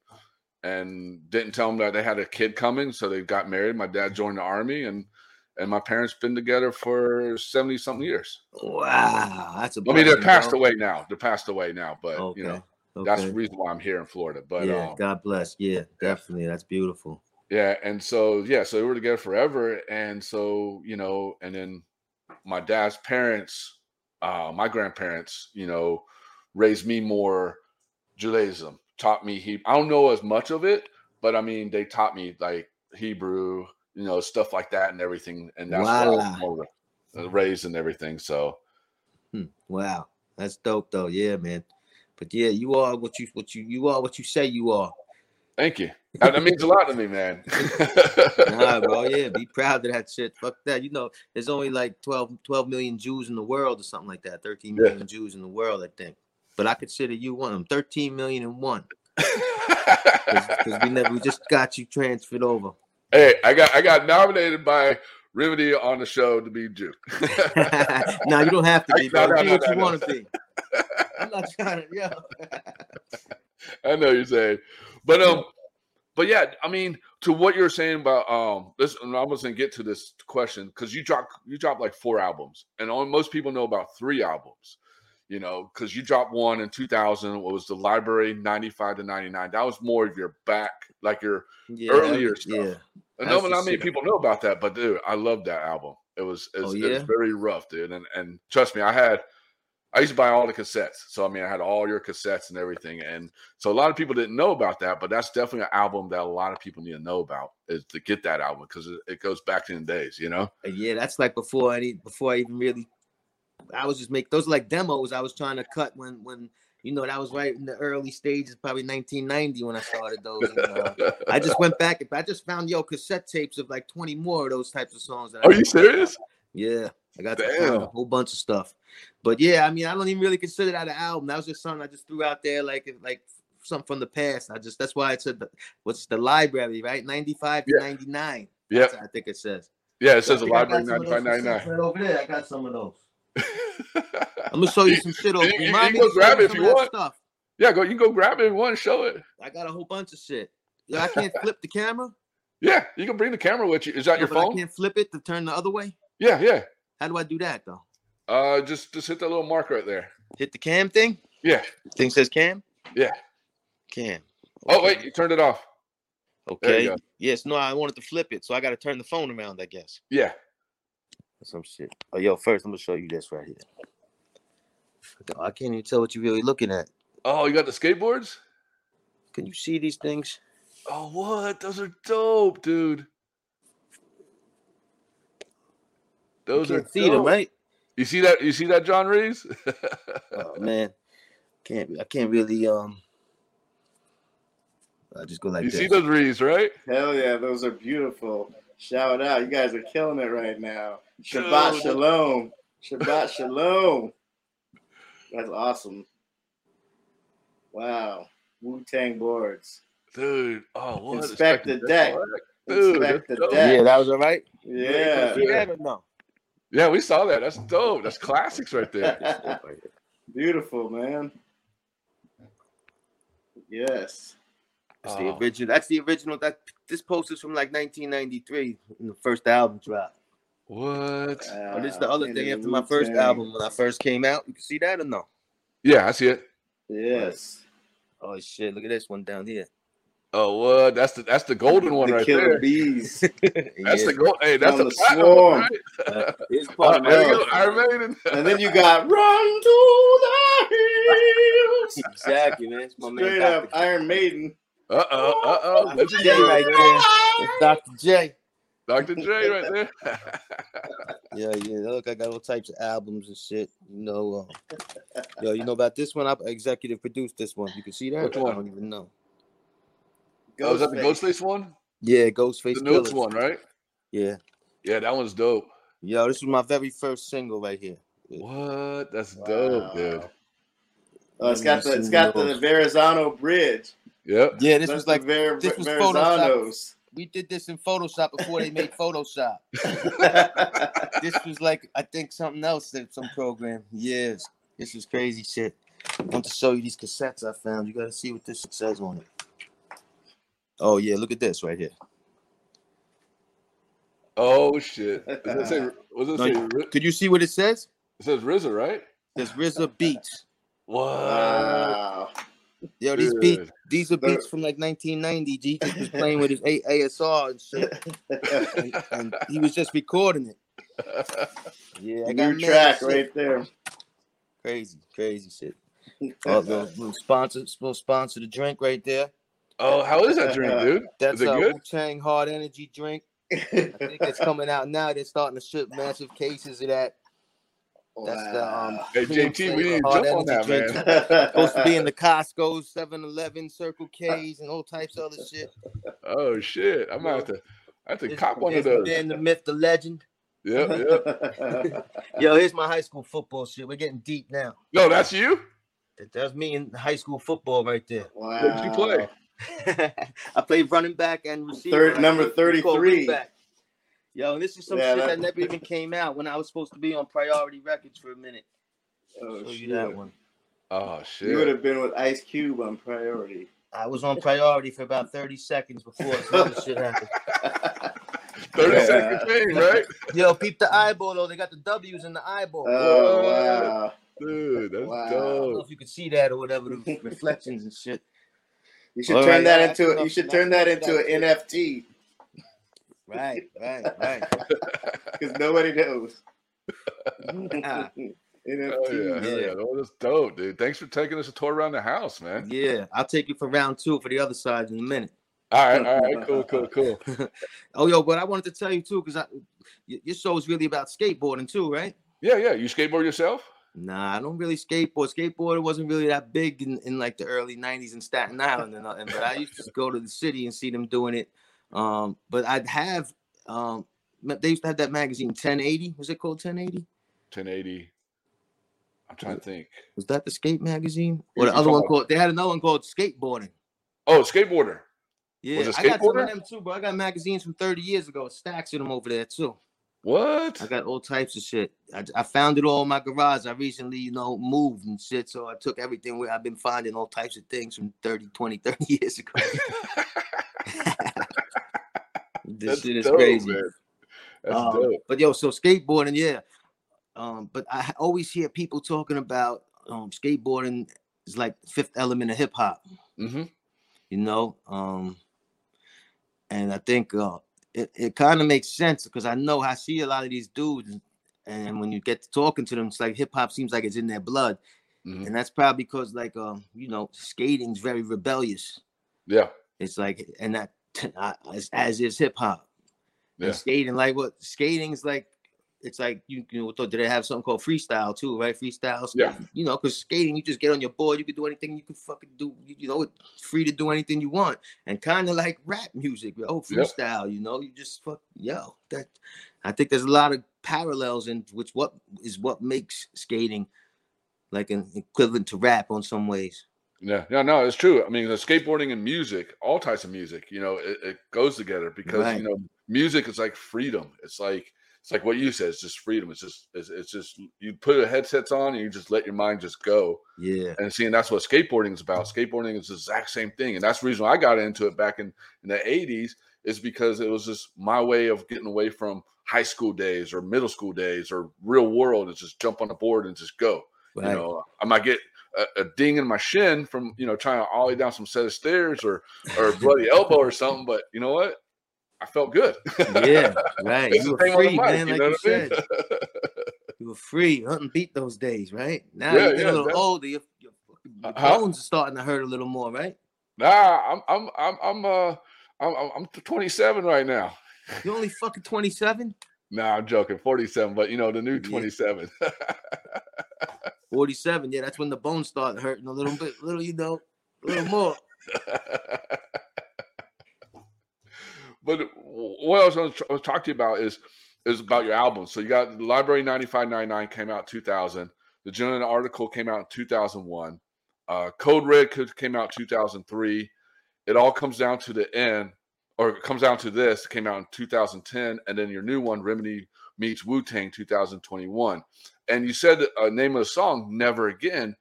and didn't tell them that they had a kid coming so they got married my dad joined the army and and my parents been together for 70 something years Wow, that's a i mean they're passed away now they're passed away now but Okay. you know okay. that's the reason why i'm here in florida but yeah, um, God bless. Yeah, definitely. That's beautiful. Yeah, and so yeah, so we were together forever, and so you know, and then my dad's parents, uh, my grandparents, you know, raised me more Judaism, taught me he. I don't know as much of it, but I mean, they taught me like Hebrew, you know, stuff like that and everything, and that's why I Voila. more uh, raised and everything. So Hmm. Wow, that's dope though. Yeah, man. But yeah, you are what you what you you are what you say you are. thank you. That that means a lot to me, man. <laughs> Nah, bro. Yeah, be proud of that shit. Fuck that. You know, there's only like 12, 12 million Jews in the world or something like that. 13 million Yeah. Jews in the world, I think. But I consider you one of them. 13 million and one. <laughs> Because we never we just got you transferred over. Hey, I got I got nominated by Remedy on the show to be Jew. <laughs> <laughs> now you don't have to be, <laughs> No, no, Be no, what no, you no. want to be. I'm not trying to, yo. I know you're saying, but um, but yeah, I mean, to what you're saying about um, this, and I'm just gonna get to this question because you dropped you dropped like four albums, and only most people know about three albums, you know, because you dropped one in 2000, what was the Library 95 to 99. That was more of your back, like your Yeah, Earlier stuff. Yeah. and no, not many people know about that, but dude, I love that album. It was, it was, Oh, it was very rough, dude. And and trust me, I had I used to buy all the cassettes. So I mean I had all your cassettes and everything. And so a lot of people didn't know about that, but that's definitely an album that a lot of people need to know about is to get that album because it, it goes back to the days, you know? Uh, Yeah, that's like before any before I even really I was just make those like demos I was trying to cut when when you know that was right in the early stages, probably 1990 when I started those. and, uh, I just went back and I just found yo cassette tapes of like 20 more of those types of songs. that I Are you serious? Yeah, I got to a whole bunch of stuff. But yeah, I mean, I don't even really consider that an album. That was just something I just threw out there, like like something from the past. I just that's why I said the, what's the library, right? 95 to Yeah. 99. Yep. That's what I think it says. Yeah, it So says a think I got library some of those 9599. Right over there, I got some of those. <laughs> I'm gonna show you some shit. Over. You- you- me go grab it if you want. Stuff. yeah, go you can go grab it if you want show it. I got a whole bunch of shit. Yeah, I can't flip the camera. Yeah, you can bring the camera with you. Is that No, your but I phone? can't flip it to turn the other way. Yeah, yeah. How do I do that though? Uh just just hit that little mark right there. Hit the cam thing. Yeah. Thing says cam. Yeah. Cam. Oh wait, you turned it off. Okay. Yes. No, I wanted to flip it, so I got to turn the phone around. I guess. Yeah. Some shit. Oh, yo, first I'm gonna show you this right here. I can't even tell what you're really looking at. Oh, you got the skateboards? Can you see these things? Oh, what? Those are dope, dude. Those you are can't see them, dope. right? You see that? You see that, John Reeves? Oh man, can't I can't really um. I just go like You this. see those reeds, right? Hell yeah, those are beautiful. Shout out. You guys are killing it right now. Shabbat shalom. Shabbat shalom. That's awesome. Wow. Wu Tang boards. Dude, oh what? Inspect the deck. Dude, Inspect the dope. deck. yeah, that was all right. Yeah. See that or no? Yeah, we saw that. That's dope. That's classics right there. <laughs> Beautiful, man. Yes. That's the Oh. original. That's the original. That this post is from like 1993 when the first album dropped. What? Oh, this is the other Uh, thing after my first Wu-Tang. album when I first came out. You can see that or no? Yeah, I see it. Yes. Oh shit! Look at this one down here. Oh, what? That's the that's the golden one the right killer there. bees. <laughs> That's Yeah. the gold. Hey, that's On the, the platinum swarm. one, right? Uh, here's Uh, of there you my- Iron Maiden. and then you got run to the hills. Exactly, man. It's my man. Straight Dr. up Iron Maiden. Uh oh, uh oh. Dr. That's J right there. It's Dr. J. Dr. J right there. Yeah, yeah. Look, I got all types of albums and shit. You know, uh, yo, you know about this one? I executive produced this one. You can see that? Which one? I don't even know. oh, is that the Ghostface. Ghostface one? Yeah, Ghostface The Notes one, right? Yeah. Yeah, that one's dope. Yo, this was my very first single right here. What? That's dope, dude. Oh, it's got the it's got the Verrazano Bridge. Yep. Yeah, this That's was like the Ver- this was Verrazanos. we did this in Photoshop before they made <laughs> Photoshop. <laughs> this was like I think something else that some program. Yes, this is crazy shit. I want to show you these cassettes I found. You gotta see what this says on it. Oh yeah, look at this right here. Oh shit. <laughs> Does it say? Was it No, say? Could you see what it says? It says RZA, right? There's RZA beats. What? wow. Yo, these beats, these are beats from like 1990. G was playing with his A- ASR and shit, and, and he was just recording it. Yeah, I got New track right there. Crazy, crazy shit. <laughs> Oh, little, little sponsor, little sponsor the drink right there. oh, how is that drink, dude? <laughs> That's a Wu Tang Hard Energy drink. I think it's coming out now. They're starting to ship massive cases of that. That's the um. Hey, JT, we didn't jump on that, energy drink. man. Supposed to be in the <laughs> Costco, 7-Eleven, Circle K's, and all types of other shit. Oh shit! I'm gonna have to. I have to It's- cop one of those. Then the myth, the legend. Yep, yep. <laughs> Yo, here's my high school football shit. We're getting deep now. No, that's you. That- That's me in high school football right there. wow. What did you play? <laughs> I played running back and receiver. Third- number there. We call 33. wingback. Yo, and this is some Yeah, shit that... that- never even came out when I was supposed to be on Priority Records for a minute. Oh, Show you shit. that one. Oh shit! You would have been with Ice Cube on Priority. I was on Priority for about 30 seconds before <laughs> some shit happened. Thirty Yeah. second thing, right? Yo, peep the eyeball though. They got the W's in the eyeball. Oh wow. Dude, that's Wow. I don't know dope. if you could see that or whatever, the <laughs> reflections and shit. You should All turn right, that yeah, into that's you should turn that into an NFT Right, right, right. <laughs> because nobody knows. <laughs> <laughs> Oh NFT. yeah, hell yeah. Oh, that's dope, dude. Thanks for taking us a tour around the house, man. yeah, I'll take you for round two for the other side in a minute. All right, all right, cool, cool, cool. Oh, yo, but I wanted to tell you too, because I y- your show is really about skateboarding too, right? Yeah, yeah. You skateboard yourself? Nah, I don't really skateboard. Skateboarding wasn't really that big in, in like the early '90s in Staten Island and nothing. But I used to go to the city and see them doing it. Um, but I'd have um, they used to have that magazine 1080. Was it called 1080? 1080. I'm trying to think. Was that the skate magazine? Or the other one called? They had another one called Skateboarding. Oh, skateboarder. Yeah, it I got some of them too, bro. I got magazines from 30 years ago. Stacks of them over there too. What? I got all types of shit. I, I found it all in my garage. I recently, you know, moved and shit. So I took everything where I've been finding all types of things from 30, 20, <laughs> 30 years ago. <laughs> this That's shit is dope, crazy. man. That's Um, dope. But yo, so skateboarding, yeah. Um, but I always hear people talking about um skateboarding is like fifth element of hip hop, Mm-hmm. you know. Um, and I think uh it, it kind of makes sense because I know I see a lot of these dudes, and, when you get to talking to them, it's like hip hop seems like it's in their blood, Mhm. and that's probably because like um you know skating's very rebellious. Yeah. It's like and that as, as is hip hop. Yeah. And skating, like what skating is like it's like you you know did they have something called freestyle too, right? Freestyle. Yeah. You know, because skating, you just get on your board, you can do anything you can fucking do. You, you know, it's free to do anything you want, and kind of like rap music. Oh, freestyle. You know, you just fuck yo. That I think there's a lot of parallels in which what is what makes skating like an equivalent to rap on some ways. Yeah, yeah, no, it's true. I mean, the skateboarding and music, all types of music, you know, it, it goes together because Right. you know, music is like freedom. It's like it's like what you said. It's just freedom. It's just it's, it's just you put a headsets on and you just let your mind just go. Yeah. And seeing that's what skateboarding is about. Skateboarding is the exact same thing, and that's the reason I got into it back in in the '80s is because it was just my way of getting away from high school days or middle school days or real world and just jump on the board and just go. Right. You know, I might get a, a ding in my shin from you know trying to ollie down some set of stairs or or a bloody elbow or something, but you know what? I felt good. yeah, <laughs> right. You were same on the free, mic, man, you like you I mean? said. You were free, hunting beat those days, right? Now Yeah, you get yeah, a little definitely. older, your, your, your Uh-huh. bones are starting to hurt a little more, right? Nah, I'm I'm I'm I'm uh I'm I'm I'm 27 right now. You're only fucking 27? Nah, I'm joking. 47, but you know the new Yeah. 27. <laughs> 47, yeah, that's when the bones start hurting a little bit, little, you know, a little more. <laughs> but what I was going to talk to you about is is about your album. So you got the Library 9599 came out 2000. The Genuine Article came out in 2001. Uh, Code Red came out 2003. It all comes down to the end, or it comes down to this. It came out in 2010, and then your new one, Remedy meets Wu Tang 2021. And you said a uh, name of the song, Never Again.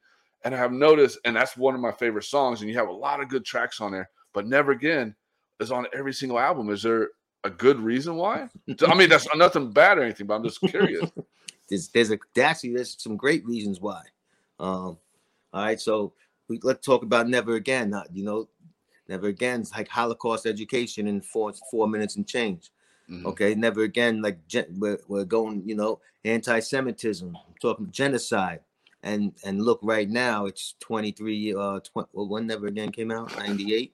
And I have noticed, and that's one of my favorite songs, and you have a lot of good tracks on there, but Never Again is on every single album. Is there a good reason why? <laughs> I mean, that's nothing bad or anything, but I'm just curious. <laughs> There's, there's a actually there's some great reasons why. Um, all right, so we let's talk about never again. Not you know, never again. It's like Holocaust education in four four minutes and change. Mhm. Okay, never again. Like we're, we're going, you know, anti-Semitism, talking genocide, and and look right now, it's 23. Uh, tw- well, when never again came out, 98.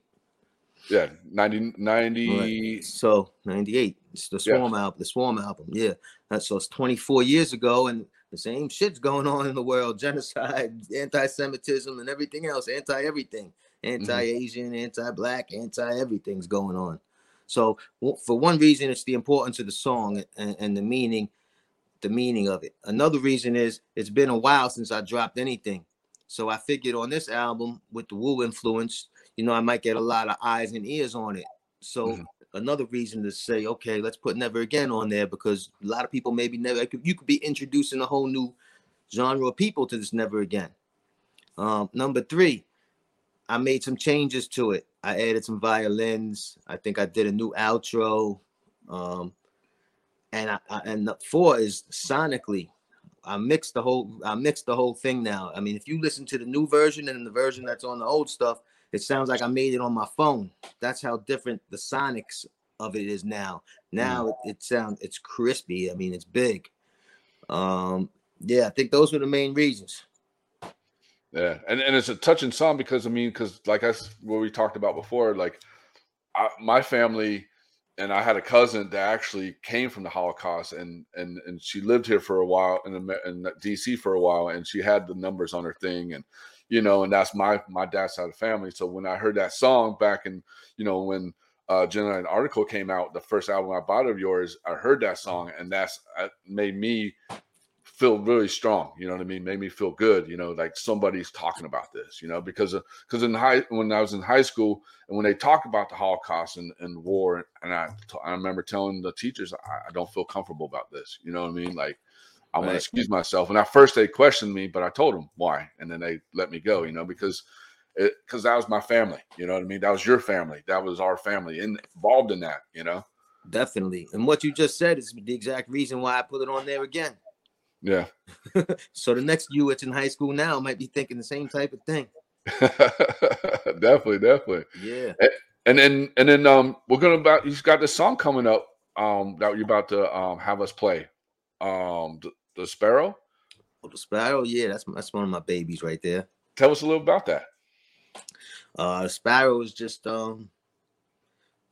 Yeah, 90, 90 So 98. It's the Yeah. Swarm album, the Swarm album. Yeah. That's so it's 24 years ago, and the same shit's going on in the world: genocide, <laughs> anti-Semitism, and everything else, anti-everything, anti-Asian, anti-black, anti-everything's going on. So for one reason, it's the importance of the song and, and the meaning, the meaning of it. Another reason is it's been a while since I dropped anything. So I figured on this album with the Wu influence, you know, I might get a lot of eyes and ears on it. So Mhm. another reason to say, okay, let's put Never Again on there because a lot of people maybe never you could be introducing a whole new genre of people to this Never Again. Um, number three, I made some changes to it. I added some violins. I think I did a new outro. Um, and I, I and the four is sonically. I mixed the whole I mixed the whole thing now. I mean, if you listen to the new version and the version that's on the old stuff, it sounds like I made it on my phone. That's how different the sonics of it is now. Now it, it sounds it's crispy. I mean, it's big. Um, yeah, I think those were the main reasons. Yeah, and and it's a touching song because I mean, because like I what we talked about before, like I, my family and I had a cousin that actually came from the Holocaust, and and and she lived here for a while in in DC for a while, and she had the numbers on her thing, and you know, and that's my my dad's side of the family. So when I heard that song back in, you know, when uh Genuine Article came out, the first album I bought of yours, I heard that song, and that's uh, made me feel really strong you know what i mean? Made me feel good you know like somebody's talking about this you know? Because uh, because in high when i was in high school and when they talk about the holocaust and, and war and i i remember telling the teachers I, I don't feel comfortable about this you know what i mean? Like i'm gonna excuse myself. And at first they questioned me but i told them why and then they let me go you know? Because it because that was my family you know what i mean? That was your family. That was our family in, involved in that you know? Definitely. And what you just said is the exact reason why I put it on there again. Yeah <laughs> So the next you that's in high school now might be thinking the same type of thing. <laughs> definitely definitely Yeah. And then and then um we're gonna about he's got this song coming up um that you're about to um have us play. Um the, the Sparrow. Oh, the Sparrow, yeah, that's that's one of my babies right there. Tell us a little about that. Uh Sparrow is just um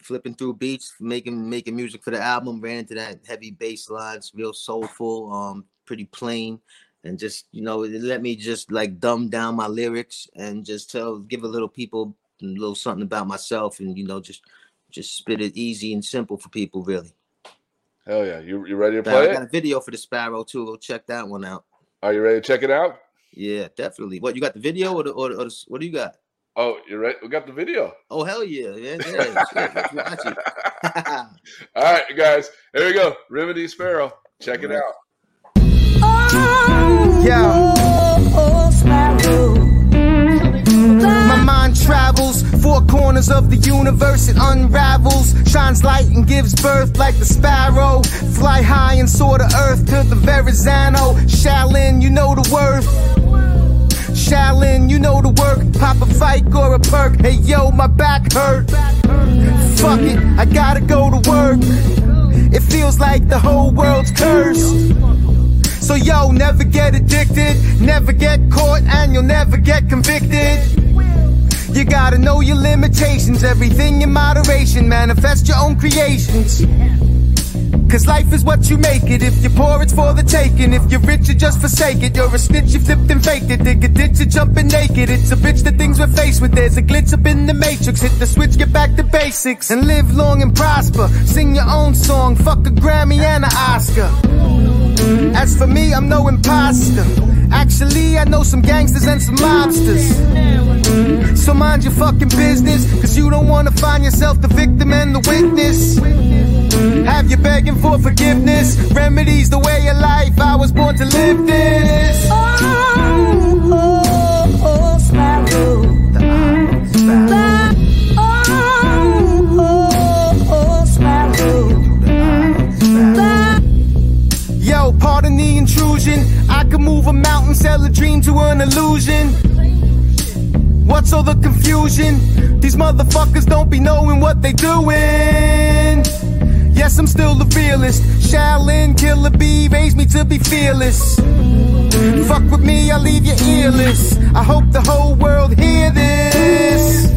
flipping through beats, making making music for the album. Ran into that heavy bass lines, real soulful, um, pretty plain, and just you know, it let me just like dumb down my lyrics and just tell, give a little people a little something about myself, and you know, just just spit it easy and simple for people, really. Hell yeah. You, you ready to Now, I play got it? a video for the Sparrow too. Go check that one out. Are you ready to check it out? Yeah, definitely. What you got the video or the or, the, or the, what do you got? Oh, you ready? We got the video. Oh hell yeah, yeah, yeah. let's watch it. <laughs> <laughs> All right, guys. Here we go. Remedy Sparrow. Check it out. My mind travels four corners of the universe, it unravels, shines light and gives birth like the sparrow. Fly high and soar to earth to the Verrazano. Shaolin, you know the worth. Shaolin, you know the work. Pop a fight or a perk. Hey yo, my back hurt. Fuck it, I gotta go to work. It feels like the whole world's cursed. So yo, never get addicted, never get caught, and you'll never get convicted. You gotta know your limitations, everything in moderation, manifest your own creations. Cause life is what you make it. If you're poor, it's for the taking. If you're rich, you just forsake it. You're a snitch, you flipped and faked it. Dig a ditch, you're jumping naked. It's a bitch, the things we're faced with. There's a glitch up in the matrix. Hit the switch, get back to basics. And live long and prosper. Sing your own song, fuck a Grammy and an Oscar. As for me, I'm no imposter. Actually, I know some gangsters and some mobsters. So mind your fucking business, cause you don't wanna find yourself the victim and the witness. Have you begging for forgiveness? Remedies the way of life. I was born to live this. I can move a mountain, sell a dream to an illusion. What's all the confusion? These motherfuckers don't be knowing what they doing. Yes, I'm still the realest. Shaolin, killer bee, raised me to be fearless. Fuck with me, I'll leave you earless. I hope the whole world hear this.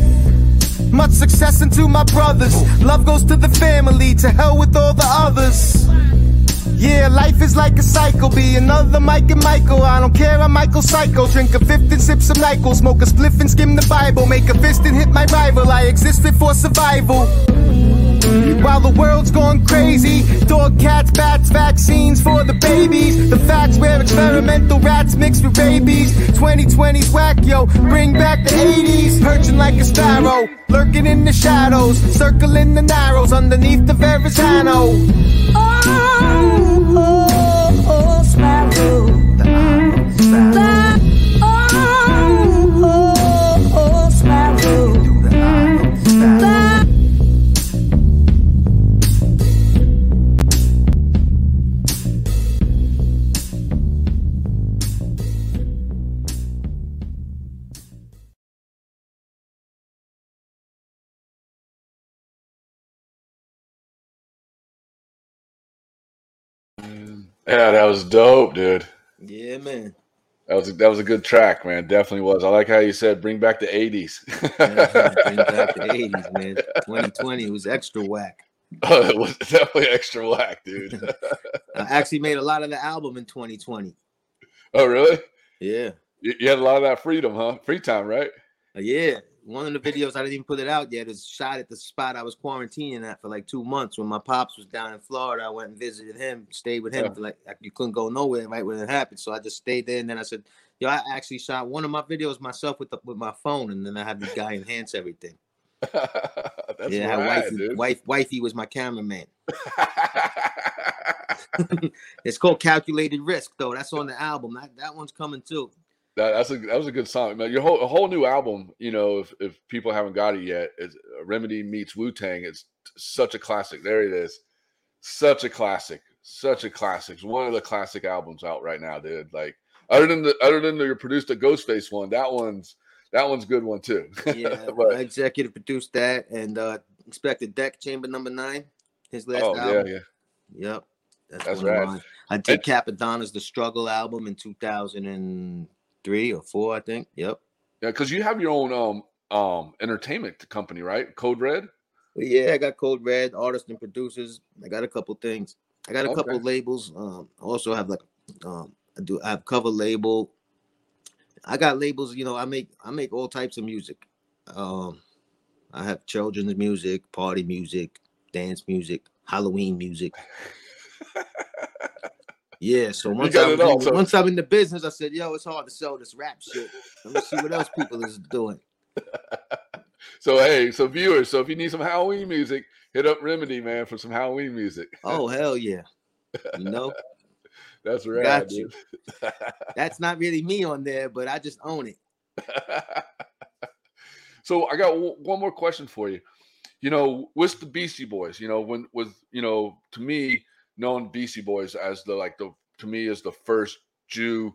Much success into my brothers. Love goes to the family, to hell with all the others. Yeah, life is like a cycle. Be another Mike and Michael. I don't care, I'm Michael Psycho. Drink a fifth and sip some Nyquil. Smoke a spliff and skim the Bible. Make a fist and hit my rival. I existed for survival. While the world's going crazy, dog, cats, bats, vaccines for the babies. The facts where experimental rats mix with rabies. 2020's whack, yo, bring back the 80s. Perching like a sparrow, lurking in the shadows, circling the narrows underneath the Verrazano. Oh. Ooh. Yeah, that was dope, dude. Yeah, man. That was a, that was a good track, man. Definitely was. I like how you said bring back the '80s. Yeah, bring back the <laughs> 80s, man. 2020 was extra whack. oh, <laughs> it was definitely extra whack, dude. <laughs> I actually made a lot of the album in 2020. oh, really? Yeah. You, you had a lot of that freedom, huh? Free time, right? Uh, yeah. One of the videos I didn't even put it out yet is shot at the spot I was quarantining at for like two months when my pops was down in Florida. I went and visited him, stayed with him Yeah. for like you couldn't go nowhere right when it happened. So I just stayed there and then I said, Yo, I actually shot one of my videos myself with the, with my phone, and then I had the guy enhance everything. <laughs> That's yeah, had wifey, dude. wife, wifey was my cameraman. <laughs> <laughs> It's called Calculated Risk, though. That's on the album. That that one's coming too. That, that's a that was a good song. Man, your whole a whole new album. You know, if if people haven't got it yet, is uh, Remedy meets Wu Tang. It's such a classic. There it is. Such a classic. Such a classic. It's one of the classic albums out right now, dude. Like other than the other than the you produced a Ghostface one, that one's that one's a good one too. Yeah, <laughs> but executive produced that and uh Inspectah Deck Chamber Number Nine, his last oh yeah, album. yeah. Yep. That's, That's mine. I did Cappadonna's The Struggle album in 2003 or 4, I think. Yep. Yeah, because you have your own um um entertainment company, right? Code Red. Yeah, I got Code Red, artists and producers. I got a couple things. I got a Okay. couple labels. Um, I also have like um, I do I have cover label. I got labels. You know, I make I make all types of music. Um, I have children's music, party music, dance music, Halloween music. Yeah, so once I'm all, in, so- once I'm in the business, I said, "Yo, it's hard to sell this rap shit. Let me see what else people is doing." <laughs> So hey, so viewers, so if you need some Halloween music, hit up Remedy, man, for some Halloween music. <laughs> Oh hell yeah! You know, That's rad, Got you. <laughs> that's not really me on there, but I just own it. so I got w- one more question for you. You know, with the Beastie Boys, you know, when with you know, to me, knowing Beastie Boys as the like the to me is the first Jew,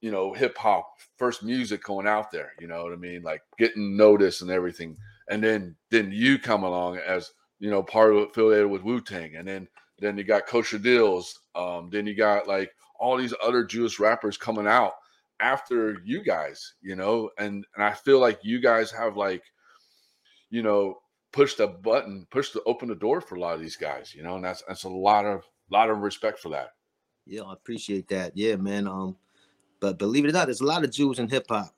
you know, hip hop, first music going out there. You know what I mean? Like getting noticed and everything. And then then you come along as you know part of affiliated with Wu Tang, and then then you got Kosher Dillz. Um, then you got like all these other Jewish rappers coming out after you guys, you know, and and I feel like you guys have like, you know, pushed the button, push the open the door for a lot of these guys, you know, and that's that's a lot of lot of respect for that. Yeah, I appreciate that. Yeah, man. Um, but believe it or not, there's a lot of Jews in hip hop.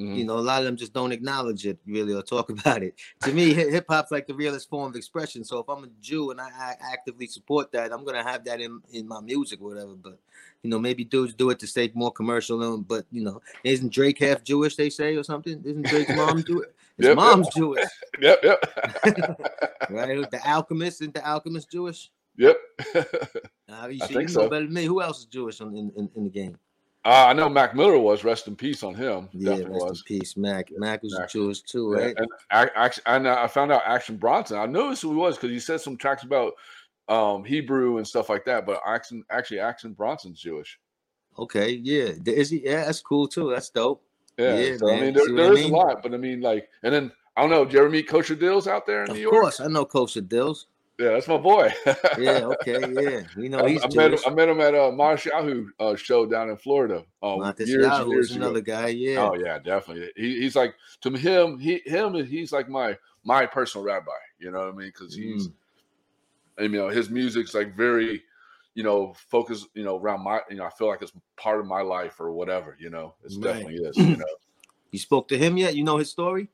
Mhm. You know, a lot of them just don't acknowledge it really or talk <laughs> about it. To me, hip hop's like the realest form of expression. So if I'm a Jew and I, I actively support that, I'm gonna have that in in my music or whatever. But you know, maybe dudes do it to stay more commercial. and- But you know, isn't Drake half Jewish? They say or something. Isn't Drake's mom Jewish? His Yep, yep. mom's Jewish, <laughs> Yep, yep, <laughs> <laughs> right? The Alchemist isn't the Alchemist Jewish? yep. Uh, you I think you know so. better than me. Who else is Jewish on, in, in in the game? Uh, I know Mac Miller was. Rest in peace on him. Yeah, Definitely rest was. in peace, Mac. Mac was Mac. Jewish too, Yeah, right? And I, actually, and I found out Action Bronson. I noticed who he was because he said some tracks about um, Hebrew and stuff like that. But Action, actually, Action Bronson's Jewish. Okay, yeah. Is he? Yeah, that's cool too. That's dope. Yeah, Yeah, so I mean, there, See I there is mean? a lot, but I mean, like, and then I don't know. Did you ever meet Kosher Dillz out there in Of New York? Of course, I know Kosher Dillz. Yeah, that's my boy. Yeah, <laughs> okay, yeah. We know he's I met him. I met him at a Matisyahu uh, show down in Florida. Um, Montes years Yahoo years another guy. Yeah. Oh yeah, definitely. He, he's like to him. He him. He's like my my personal rabbi. You know what I mean? Because he's, Mm. You know, his music's like very, you know, focus, You know, around my. You know, I feel like it's part of my life or whatever. You know, it's Right. definitely is. You <clears throat> know. You spoke to him yet? You know his story?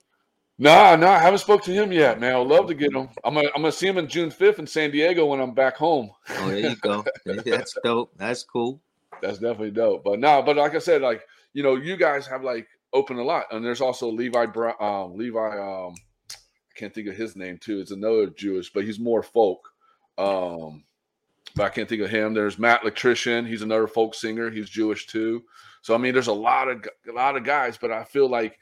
No, no, I haven't spoke to him yet, man. I'd love to get him. I'm gonna, I'm gonna see him on June 5th in San Diego when I'm back home. Oh, there you go. <laughs> That's dope. That's cool. That's definitely dope. But no, but like I said, like you know, you guys have like opened a lot, and there's also Levi, Bra- um, Levi, um, I can't think of his name too. It's another Jewish, but he's more folk. Um, but I can't think of him. There's Matt Electrician. He's another folk singer. He's Jewish too. So I mean, there's a lot of a lot of guys, but I feel like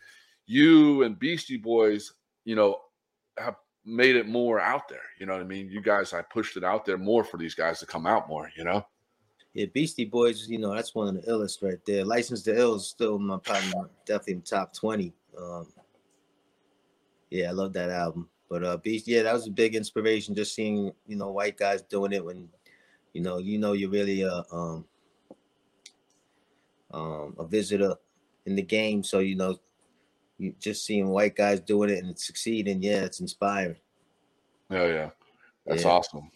you and Beastie Boys, you know, have made it more out there. You know what I mean? You guys, I pushed it out there more for these guys to come out more. You know? Yeah, Beastie Boys, you know, that's one of the illest right there. License to Ill is still my my- definitely top 20. Um, yeah, I love that album. But uh Beast, yeah, that was a big inspiration just seeing, you know, white guys doing it when you know, you know you're really a um um a visitor in the game. So you know, you just seeing white guys doing it and succeeding, yeah, it's inspiring. Oh yeah, that's Yeah. awesome.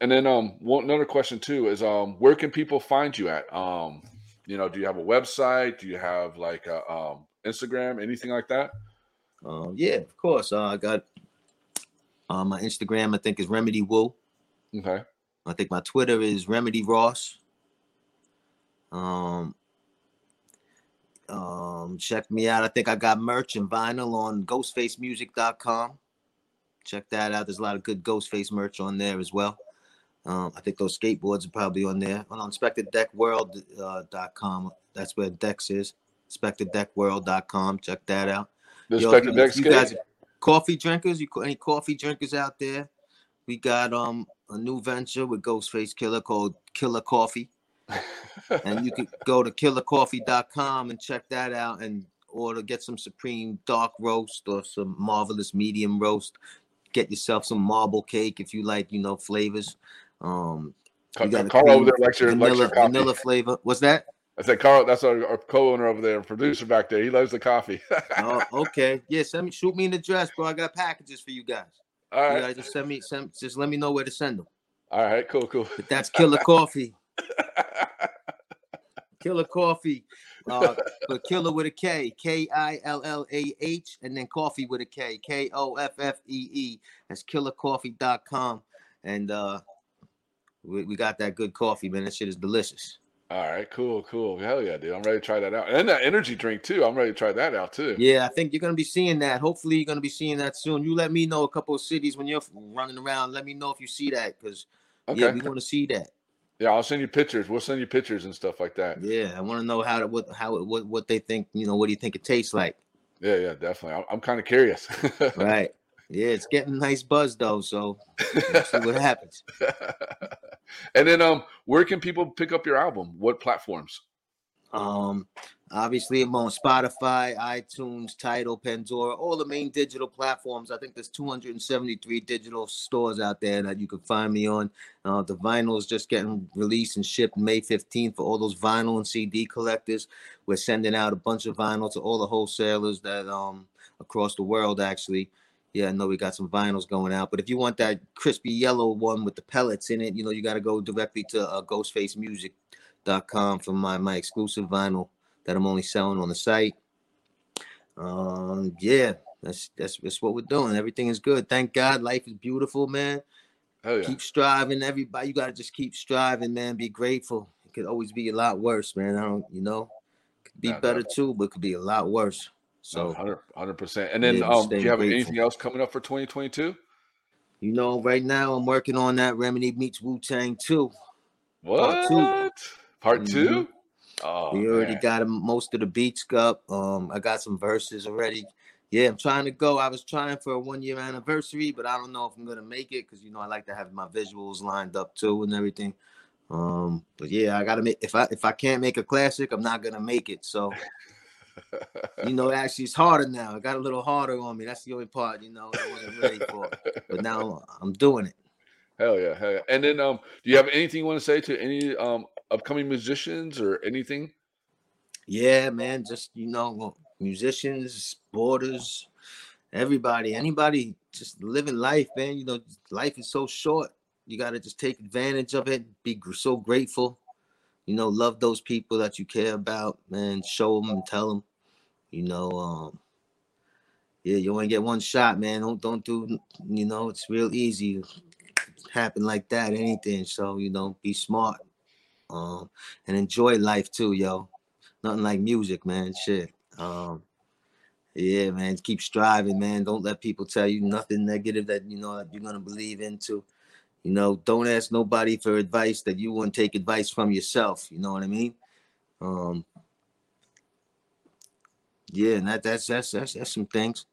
And then um, one another question too is um, where can people find you at? Um, you know, do you have a website? Do you have like a um Instagram, anything like that? Um, yeah, of course. Uh, I got uh, my Instagram, I think is Remedy Woo. Okay. I think my Twitter is Remedy Ross. Um, um, check me out. I think I got merch and vinyl on ghostfacemusic.com. Check that out. There's a lot of good Ghostface merch on there as well. Um, I think those skateboards are probably on there. On InspectorDeckWorld.com. Uh, That's where Dex is. InspectorDeckWorld.com. Check that out. The Yo, Inspector if Deck you guys skate? coffee drinkers, you any coffee drinkers out there? We got um a new venture with Ghostface Killah called Killah Koffee. <laughs> and you can go to killahkoffee.com and check that out and order get some supreme dark roast or some marvelous medium roast. Get yourself some marble cake if you like, you know, flavors. Um you got Carl over there likes vanilla, vanilla flavor. What's that? I said Carl. That's our, our co-owner over there, producer back there. He loves the coffee. <laughs> oh, okay. Yeah, send me shoot me an address, bro. I got packages for you guys. All You right. just send me send, just let me know where to send them. All right. Cool. Cool. But that's Killah Koffee. <laughs> Killah Koffee. Uh, but Killer with a K, K I L L A H, and then Coffee with a K, K O F F E E. That's killahkoffee.com. And uh, we, we got that good coffee, man. That shit is delicious. All right. Cool. Cool. Hell yeah, dude. I'm ready to try that out. And that energy drink too. I'm ready to try that out too. Yeah, I think you're gonna be seeing that. Hopefully, you're gonna be seeing that soon. You let me know a couple of cities when you're running around. Let me know if you see that, because yeah, we want to see that. Yeah, I'll send you pictures. We'll send you pictures and stuff like that. Yeah, I want to know how to, what how what what they think. You know, what do you think it tastes like? Yeah, yeah, definitely. I'm, I'm kind of curious. <laughs> Right. Yeah, it's getting nice buzz though. So we'll see what <laughs> happens. and then, um, where can people pick up your album? What platforms? Um, obviously, I'm on Spotify, iTunes, Tidal, Pandora, all the main digital platforms. I think there's 273 digital stores out there that you can find me on. Uh, the vinyl is just getting released and shipped May 15th for all those vinyl and CD collectors. We're sending out a bunch of vinyl to all the wholesalers that um across the world actually. Yeah, I know we got some vinyls going out, but if you want that crispy yellow one with the pellets in it, you know, you got to go directly to uh, Ghostface Music dot com for my my exclusive vinyl that I'm only selling on the site. Um, yeah, that's that's that's what we're doing. Everything is good. Thank God. Life is beautiful, man. Hell yeah. Keep striving, everybody. You gotta just keep striving, man. Be grateful. It could always be a lot worse, man. I don't, you know, could be Yeah, better too, but it could be a lot worse. So So 100 percent. And then, um, do you have grateful. anything else coming up for 2022? you know, right now I'm working on that Remedy meets Wu Tang too. What? Part two. Part Mhm. two? Oh, we already man. got most of the beats up. Um, I got some verses already. Yeah, I'm trying to go. I was trying for a one year anniversary, but I don't know if I'm gonna make it because you know I like to have my visuals lined up too and everything. Um, but yeah, I gotta make if I if I can't make a classic, I'm not gonna make it. So <laughs> you know, actually it's harder now. It got a little harder on me. That's the only part, you know, I wasn't ready for. But now I'm doing it. Hell yeah, hell yeah. And then, um, do you have anything you want to say to any um upcoming musicians or anything? Yeah, man. Just you know, musicians, sporters, everybody, anybody, just living life, man. You know, life is so short. You gotta just take advantage of it. Be so grateful. You know, love those people that you care about, man. Show them and tell them. You know, um, yeah, you only get one shot, man. Don't don't do. You know, it's real easy. Happen like that, anything. So you know, be smart, um, and enjoy life too, yo nothing like music, man. Shit. Um, yeah, man. Keep striving, man. Don't let people tell you nothing negative that you know that you're gonna believe into. You know, don't ask nobody for advice that you wouldn't take advice from yourself. You know what I mean? Um, yeah, and that that's that's that's, that's some things.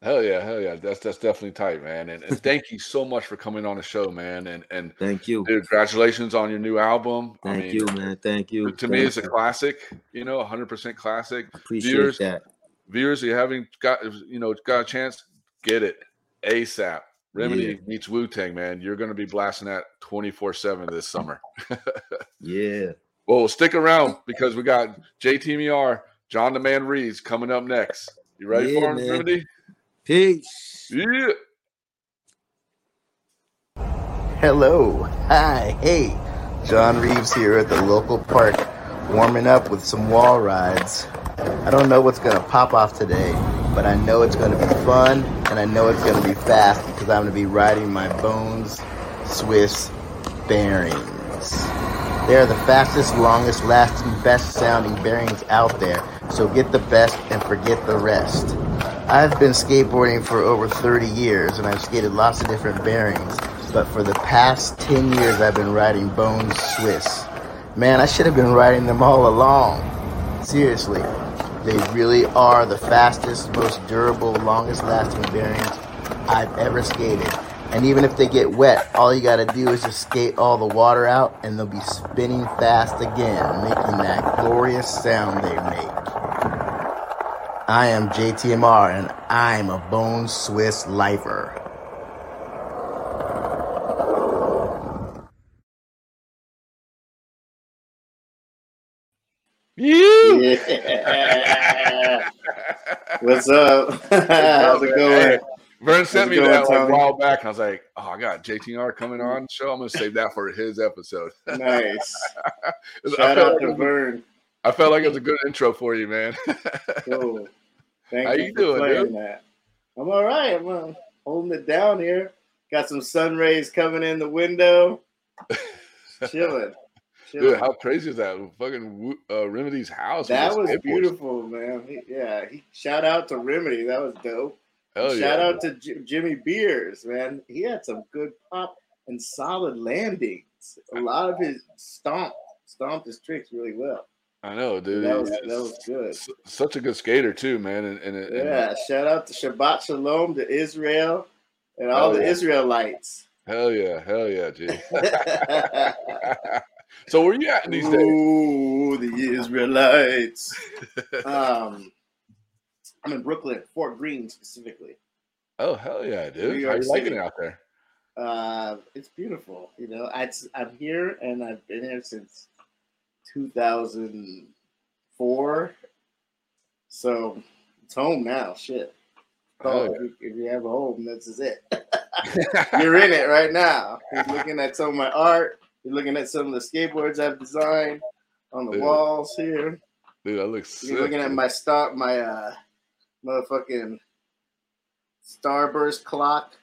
Hell yeah, hell yeah. That's that's definitely tight, man. And, and thank <laughs> you so much for coming on the show, man. And and Thank you. dude, congratulations on your new album. I Thank mean, you, man. Thank you. To me, Thank it's a classic. You know, 100 percent classic. Appreciate viewers, that. viewers, you haven't got you know got a chance, get it ASAP. Remedy Yeah. meets Wu Tang, man. You're gonna be blasting that 24 seven this summer. <laughs> Yeah. Well, stick around because we got JTMR, John the Man Reeves coming up next. You ready Yeah, for him, man. Remedy? Peace. Yeah. Hello. Hi. Hey. John Reeves here at the local park, warming up with some wall rides. I don't know what's going to pop off today, but I know it's going to be fun and I know it's going to be fast because I'm going to be riding my Bones Swiss bearings. They are the fastest, longest lasting, best sounding bearings out there, so get the best and forget the rest. I've been skateboarding for over 30 years and I've skated lots of different bearings, but for the past 10 years I've been riding Bones Swiss. Man, I should have been riding them all along. Seriously, they really are the fastest, most durable, longest lasting bearings I've ever skated. And even if they get wet, all you gotta do is just skate all the water out and they'll be spinning fast again, making that glorious sound they make. I am JTMR and I'm a Bones Swiss lifer. Yeah. <laughs> What's up? <laughs> How's it going? Vern sent me that like, a while back. and I was like, "Oh, I got JTR coming on show. I'm gonna save that for his episode." <laughs> Nice. Shout out to was- Vern. I felt like it was a good intro for you, man. <laughs> Cool. Thank How you, you for doing, dude? that. I'm all right. I'm uh, holding it down here. Got some sun rays coming in the window. <laughs> Chilling. Dude, how crazy is that? Fucking uh, Remedy's house. that his was beautiful, man. He- yeah, he, shout out to Remedy. That was dope. Hell shout yeah. out to J- Jimmy Beers, man. He had some good pop and solid landings. A lot of his stomp, stomped his tricks really well. I know, dude. That was that was good. such a good skater too, man. And, and, and Yeah, shout out to Shabbat Shalom to Israel and all the yeah. Israelites. hell yeah, hell yeah, G. <laughs> <laughs> so where you at these days? Ooh, the Israelites. <laughs> um, I'm in Brooklyn, Fort Greene specifically. Oh hell yeah, dude. How you liking it out there? Uh, it's beautiful. You know, I, I'm here and I've been here since 2004. So it's home now. Shit. Oh, if, you, if you have a home, this is it. You're in it right <laughs> now. You're looking at some of my art. You're looking at some of the skateboards I've designed on the Dude. walls here. Dude, that looks. You're looking at my star, my uh, motherfucking starburst clock,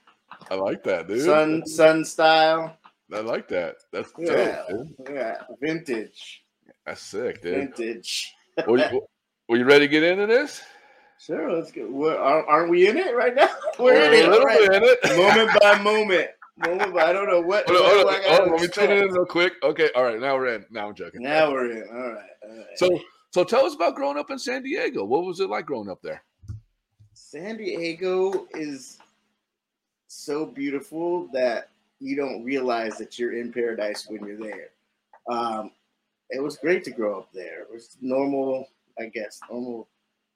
I like that, dude. sun sun style. I like that. That's Yeah, dope, yeah, vintage, That's sick, dude. vintage. Were you, were you ready to get into this? Sure, let's get. We're, aren't we in it right now? <laughs> We're We're in it, a little right? bit in it. moment by moment. Moment by, I don't know what. Hold on, hold do on, hold let me tune it in real quick. Okay, all right, now we're in. Now I'm joking. Now we're in. All right. All right. So, so tell us about growing up in San Diego. What was it like growing up there? San Diego is so beautiful that you don't realize that you're in paradise when you're there. Um, it was great to grow up there. It was normal, I guess, normal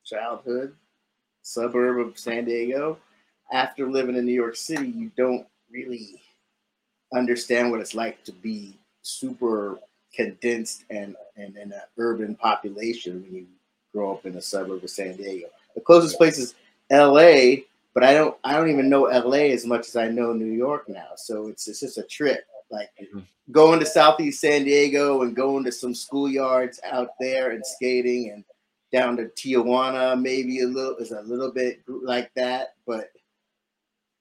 childhood, suburb of San Diego. After living in New York City, you don't really understand what it's like to be super condensed and, and in an urban population when you grow up in a suburb of San Diego. The closest place is LA, but I don't I don't even know LA as much as I know New York now. So it's it's just a trip. Like going to Southeast San Diego and going to some schoolyards out there and skating and down to Tijuana, maybe a little is a little bit like that, but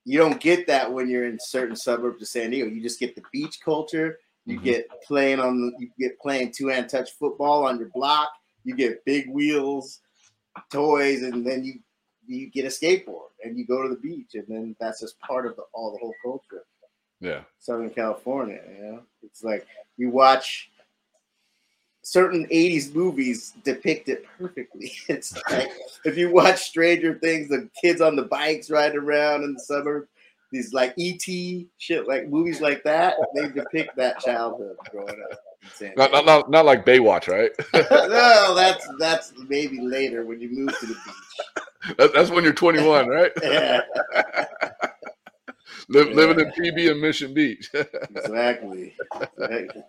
you don't get that when you're in certain suburbs of San Diego. You just get the beach culture. You Mhm. get playing on the, you get playing two hand touch football on your block. You get big wheels, toys, and then you you get a skateboard and you go to the beach, and then that's just part of the, all the whole culture. Yeah. Southern California. You know, it's like you watch certain 80s movies depict it perfectly. <laughs> It's like if you watch Stranger Things, the kids on the bikes riding around in the suburbs, these like ET shit, like movies like that, they depict that childhood growing up. Not, not, not, not like Baywatch, right? <laughs> no, <laughs> that's that's maybe later when you move to the beach. That- That's when you're 21, right? <laughs> Yeah. <laughs> Liv- Living in PB and Mission Beach. <laughs> Exactly. Exactly.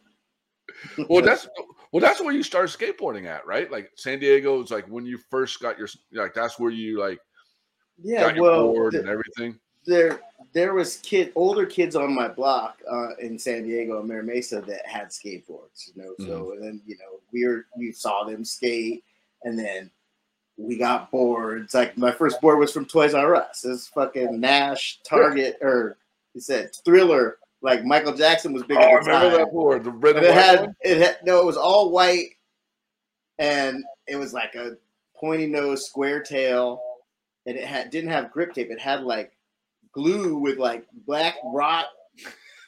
well, that's well, that's where you started skateboarding at, right? Like San Diego is like when you first got your like that's where you like Yeah, well, board the- and everything. there there was kid older kids on my block uh, in San Diego and Mira Mesa that had skateboards, you know. So and then you know we were we saw them skate, and then we got boards. Like my first board was from Toys R Us. It's fucking Nash, Target, or it said Thriller. Like Michael Jackson was big Oh, at I the remember time. that board, the red and it had one? it had no, it was all white, and it was like a pointy nose, square tail, and it had didn't have grip tape. It had like glue with like black rock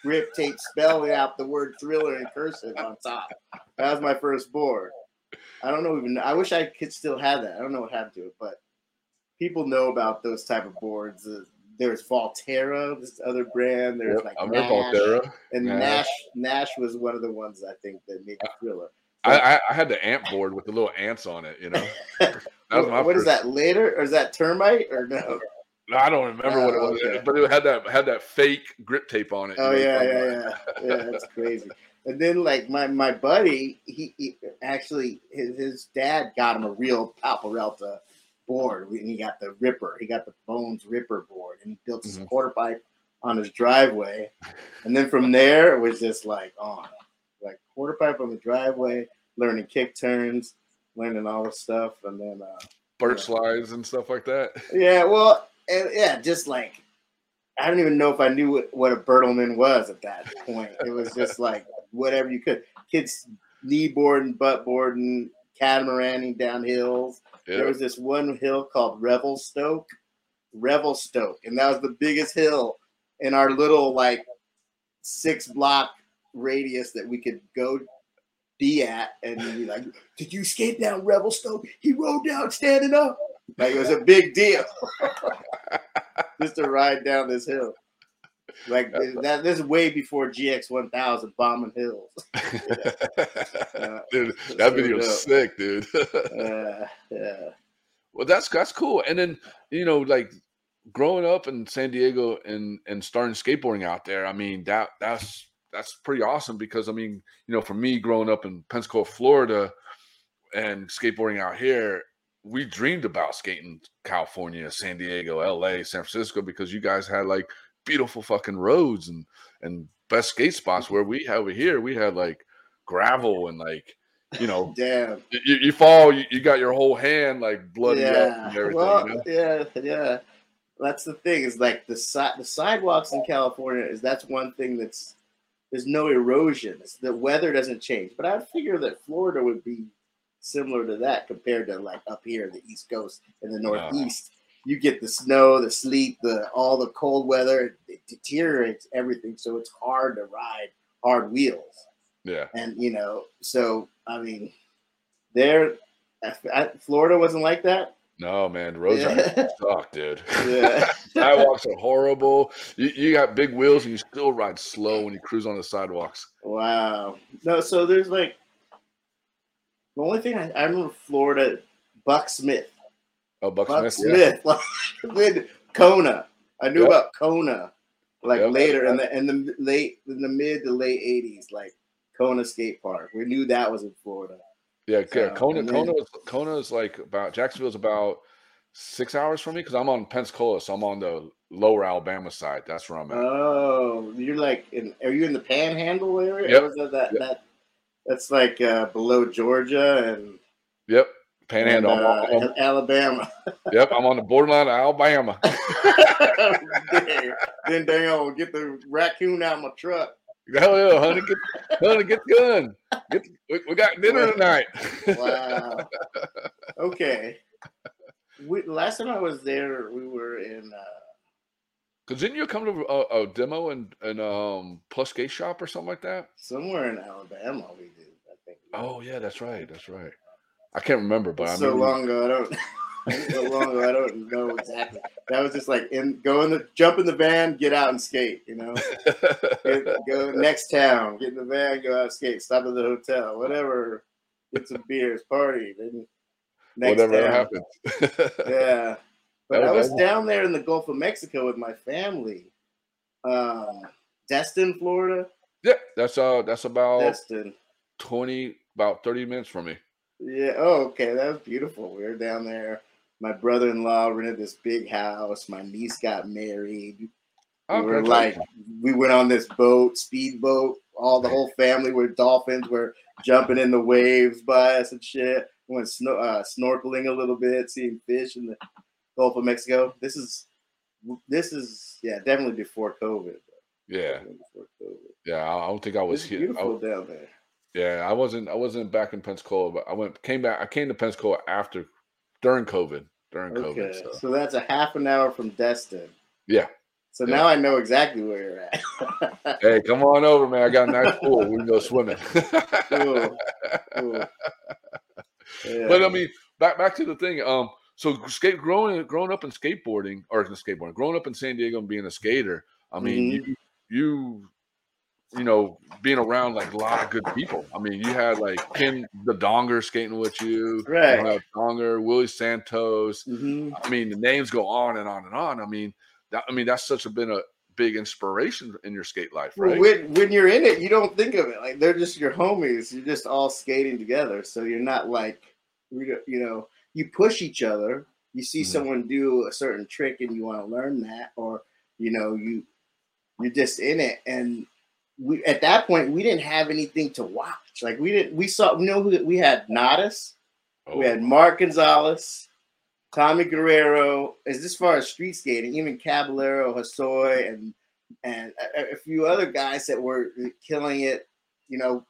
grip tape spelling out the word thriller in cursive on top. That was my first board. I don't know even. I wish I could still have that. I don't know what happened to it, but people know about those type of boards. Uh, there's Valterra, this other brand. There's Yep, like I remember Nash, Valterra. and Yeah. Nash. Nash was one of the ones I think that made the thriller. I, I, I had the ant board with the little ants on it, you know. <laughs> That was my What- what is first- that later, or is that termite or no? No, I don't remember what it Oh, was, okay. but it had that had that fake grip tape on it. you Oh know, yeah, from, yeah, uh, yeah, yeah. That's crazy. And then like my my buddy, he, he actually his, his dad got him a real Powell Peralta board. And he got the Ripper. He got the Bones Ripper board. and he built this Mhm. quarter pipe on his driveway. And then from there, it was just like on, like quarter pipe on the driveway, learning kick turns, learning all the stuff, and then uh, Bert slides and stuff like that. yeah, well, and yeah, just like I don't even know if I knew what, what a Bertlemann was at that point. It was just like whatever you could. Kids knee boarding, butt boarding, catamaraning down hills. There was this one hill called Revelstoke, Revelstoke, and that was the biggest hill in our little like six block radius that we could go be at and be like, "Did you skate down Revelstoke? He rode down standing up." Like it was a big deal <laughs> just to ride down this hill. Like that, this is way before GX 1000 bombing hills. <laughs> dude, that so video's sick, dude. <laughs> Uh, yeah. well, that's that's cool. And then you know, like growing up in San Diego and and starting skateboarding out there. I mean, that that's that's pretty awesome because I mean, you know, for me growing up in Pensacola, Florida, and skateboarding out here, we dreamed about skating California, San Diego, LA, San Francisco because you guys had like beautiful fucking roads and and best skate spots mm-hmm. where we have over here we had like gravel and like you know <laughs> Damn. you, you fall you, you got your whole hand like bloody up Yeah. and everything Well, you know? yeah, yeah. That's the thing is like the side the sidewalks in California is that's one thing that's there's no erosion. It's, the weather doesn't change. But I figure that Florida would be similar to that compared to like up here in the East Coast and the Northeast. You get the snow, the sleet, the all the cold weather. It deteriorates everything, so it's hard to ride hard wheels. yeah And you know, so I mean, there, I- Florida wasn't like that. no man the roads Yeah. <laughs> suck dude Yeah. <laughs> sidewalks are horrible you, you got big wheels and you still ride slow when you cruise on the sidewalks Wow. No, so there's like the only thing I, I remember Florida, Buck Smith. Oh buck, Buck smith. Smith, <laughs> like Kona. I knew Yep. about Kona like Yep. later in the in the late in the mid to late eighties, like Kona Skate Park. We knew that was in Florida. Yeah, yeah. So, Kona, then- Kona, is, Kona is like about Jacksonville's about six hours from me because I'm on Pensacola, so I'm on the lower Alabama side. That's where I'm at. Oh, you're like in are you in the panhandle area? Yep. Or is that, that, Yep. that that's like uh, below Georgia and, yep, Panhandle. and, uh, I'm Alabama. <laughs> yep, I'm on the borderline of Alabama. <laughs> then dang on, get the raccoon out of my truck. Hell yeah, honey, get, honey, get the gun. Get, we, we got dinner tonight. Wow. Okay. We, last time I was there, we were in. Uh, Cause didn't you come to a, a demo and and um plus skate shop or something like that? somewhere in Alabama, we did. I think. Oh yeah, that's right, that's right. I can't remember, but I so remember. long ago, I don't. <laughs> so long ago, I don't know exactly. That was just like in go in the jump in the van, get out and skate. You know, Get- go next town, get in the van, go out skate. Stop at the hotel, whatever. Get some beers, party. Then next Whatever town. happens. <laughs> Yeah. But I was- down there in the Gulf of Mexico with my family. Um, Destin, Florida. Yeah, that's uh that's about Destin. twenty about thirty minutes from me. Yeah. Oh, okay. That was beautiful. We were down there. My brother-in-law rented this big house. My niece got married. We were like, we went on this boat, speedboat. All the whole family were dolphins were jumping in the waves by us and shit. We went sno- uh, snorkeling a little bit, seeing fish in the Gulf of Mexico. This is, this is, yeah, definitely before COVID. yeah, before COVID. yeah. I don't think I was It's here. beautiful I- down there. Yeah, I wasn't. I wasn't back in Pensacola, but I went came back. I came to Pensacola after during COVID. During Okay, COVID, so so that's a half an hour from Destin. yeah. So Yeah. now I know exactly where you're at. <laughs> Hey, come on over, man. I got a nice pool. We can go swimming. cool. Cool. Yeah. <laughs> But I mean, back back to the thing. Um, so skate growing growing up in skateboarding or in skateboarding, growing up in San Diego and being a skater. I mean, Mhm. you you you know being around like a lot of good people. I mean, you had like Ken the Donger skating with you, Right. You Donger, Willie Santos. Mhm. I mean, the names go on and on and on. I mean, that I mean that's such a been a big inspiration in your skate life, Well, right? when when you're in it, you don't think of it like they're just your homies. You're just all skating together, so you're not like you know you push each other, You see Mhm. someone do a certain trick and you want to learn that, or you know, you you're just in it. And we at that point we didn't have anything to watch. Like we didn't we saw you know who we had Natas, we Oh, had Mark Gonzalez, Tommy Guerrero. As as far as street skating, even Caballero, Hosoi, and and a, a few other guys that were killing it. You know,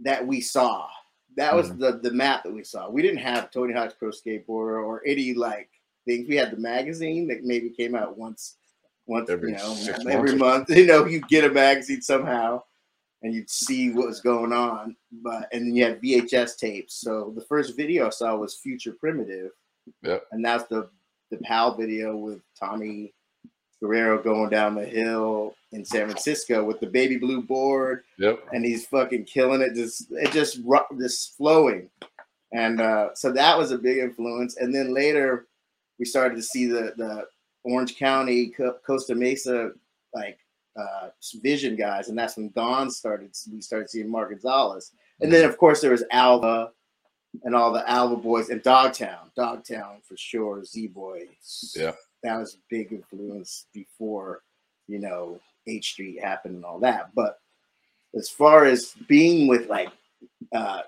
that we saw. That was mm. the the map that we saw. We didn't have Tony Hawk's Pro Skateboarder or any like things. We had the magazine that maybe came out once, once Every you know, every month. <laughs> You know, you get a magazine somehow, and you'd see what was going on. But and then you had VHS tapes. So the first video I saw was Future Primitive, Yep. and that's the the Powell video with Tommy Guerrero going down the hill in San Francisco with the baby blue board Yep. and he's fucking killing it. Just it just just flowing, and uh, so that was a big influence. And then later, we started to see the the Orange County, Co- Costa Mesa, like uh, Vision guys, and that's when Don started. We started seeing Mark Gonzalez, and then of course there was Alva. And all the Alva boys and Dogtown, Dogtown for sure, Z Boys. Yeah. that was a big influence before, you know, H Street happened and all that. But as far as being with like uh,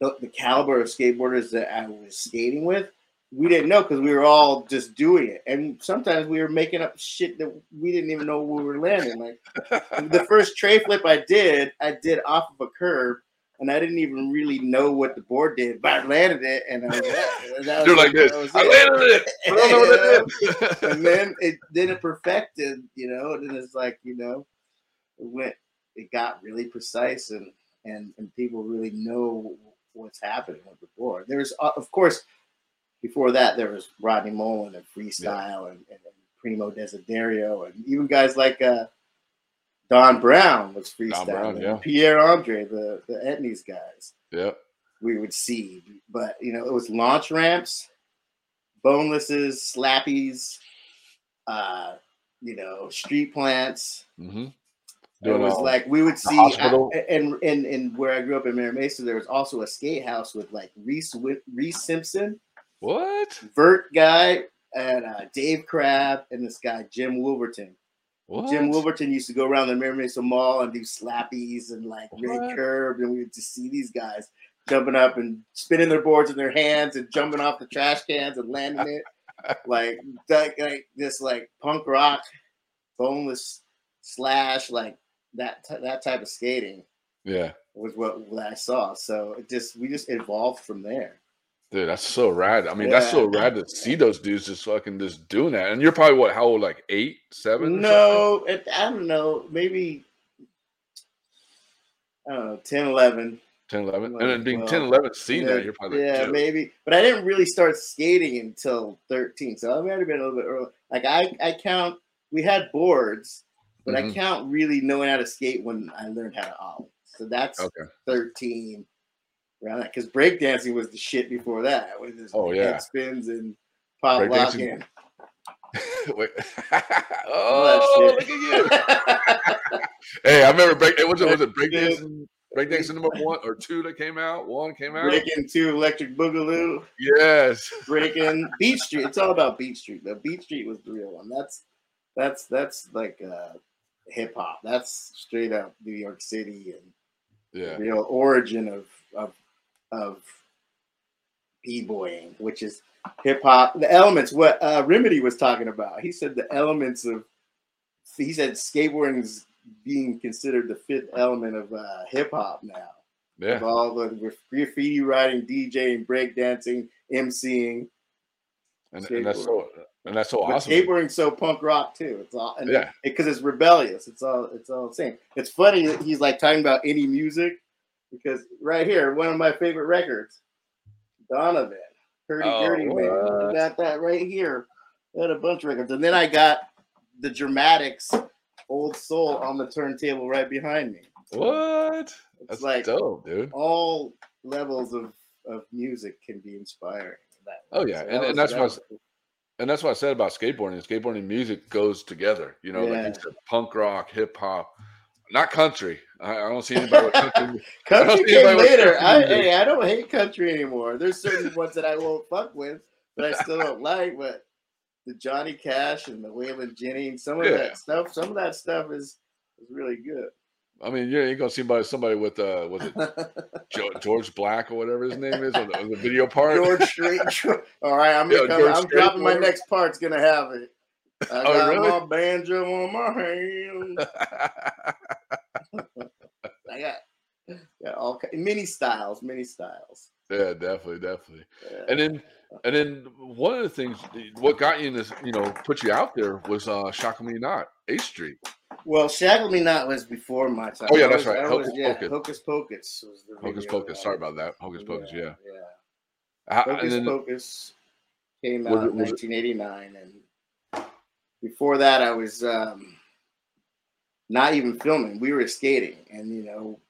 the, the caliber of skateboarders that I was skating with, we didn't know because we were all just doing it, and sometimes we were making up shit that we didn't even know we were landing. Like <laughs> the first tray flip I did, I did off of a curb. And I didn't even really know what the board did, but I landed it, and I was, and that was You're like this. I it. landed it. I don't know what <laughs> and then it then it perfected, you know, and then it's like, you know, it went it got really precise and and and people really know what's happening with the board. There's uh, of course before that there was Rodney Mullen and freestyle and, and, and Primo Desiderio and even guys like uh Don Brown was freestyle. Brown, yeah. Pierre Andre, the the Etnies guys Yep. we would see. But you know, it was launch ramps, bonelesses, slappies, uh, you know, street plants. Mm-hmm. it was like we would see. I- and and and where I grew up in Mira Mesa, there was also a skate house with like Reese Reese Simpson, what? Vert guy, and uh, Dave Crab, and this guy Jim Wolverton. What? Jim Wolverton used to go around the Mesa Mall and do slappies and like red curb, and we would just see these guys jumping up and spinning their boards in their hands and jumping off the trash cans and landing it, <laughs> like like, like this like punk rock, boneless slash like that t- that type of skating Yeah. was what, what I saw. So it just we just evolved from there. Dude, that's so rad. I mean, that's so rad to see those dudes just fucking just doing that. And you're probably what? How old? Like eight, seven? No, it, I don't know, maybe I don't know, 10, 11. 10, 11. Like, And then being well, 10, 11, seeing yeah, that, you're probably yeah, dude. maybe. But I didn't really start skating until 13. So I might have been a little bit early. Like I, I count, we had boards, but I Mhm. count really knowing how to skate when I learned how to ollie. So that's Okay. 13 that. Because breakdancing was the shit before that. With this Oh, yeah. head spins and pop locking. <laughs> <laughs> Oh, look at you. <laughs> hey, I remember break. Was it was it breakdancing? Breakdancing number one or two that came out. One came out. Breaking two electric boogaloo. Yes. breaking Beat Street. It's all about Beat Street. though. Beat Street was the real one. That's that's that's like uh, hip hop. That's straight up New York City and Yeah. the real origin of of of b-boying, which is hip hop. The elements. What uh, Remedy was talking about. He said the elements of. He said skateboarding is being considered the fifth element of uh, hip hop now. Yeah. Of all the with graffiti writing, DJing, breakdancing, MCing. And, and that's so and that's so But awesome. skateboarding's so punk rock too. It's all and Yeah. because it's rebellious. It's all it's all the same. It's funny that he's like talking about any music because right here, one of my favorite records, Donovan, Hurdy Oh, Gurdy Man. I got that right here. I had a bunch of records, and then I got the Dramatics Old Soul on the turntable right behind me. What? It's That's like dope, dude. all levels of of music can be inspiring. Oh yeah, So and, that and that's what I and that's what I said about skateboarding. Skateboarding music goes together. You know, like you said, punk rock, hip hop, not country. I, I don't see anybody with country. <laughs> I don't Country came later. country I, hey, I don't hate country anymore. There's certain ones that I won't fuck with, but I still don't like. But the Johnny Cash and the Waylon Jennings, and some of Yeah. that stuff, some of that stuff is is really good. I mean, you ain't gonna see somebody, somebody with uh, was it <laughs> George Black or whatever his name is on the, on the video part? George Strait. All right, I'm, coming, George I'm Strait dropping my next part's gonna have it. I Oh, got really? my banjo on my hand. <laughs> Got all many styles, many styles. yeah, definitely, definitely. Yeah. And then, and then one of the things, what got you in this, you know, put you out there was uh, Shock Me Not, H Street. Well, Shackle Me Not was before my time. Oh, yeah, That that's was- right. Hocus was- yeah, Pocus. Hocus Pocus was the Hocus Pocus. uh, Sorry about that. Hocus Pocus. Yeah. Yeah. How- Hocus and then, Pocus came out it- in was it- 1989, and before that, I was um, not even filming. We were skating, and you know,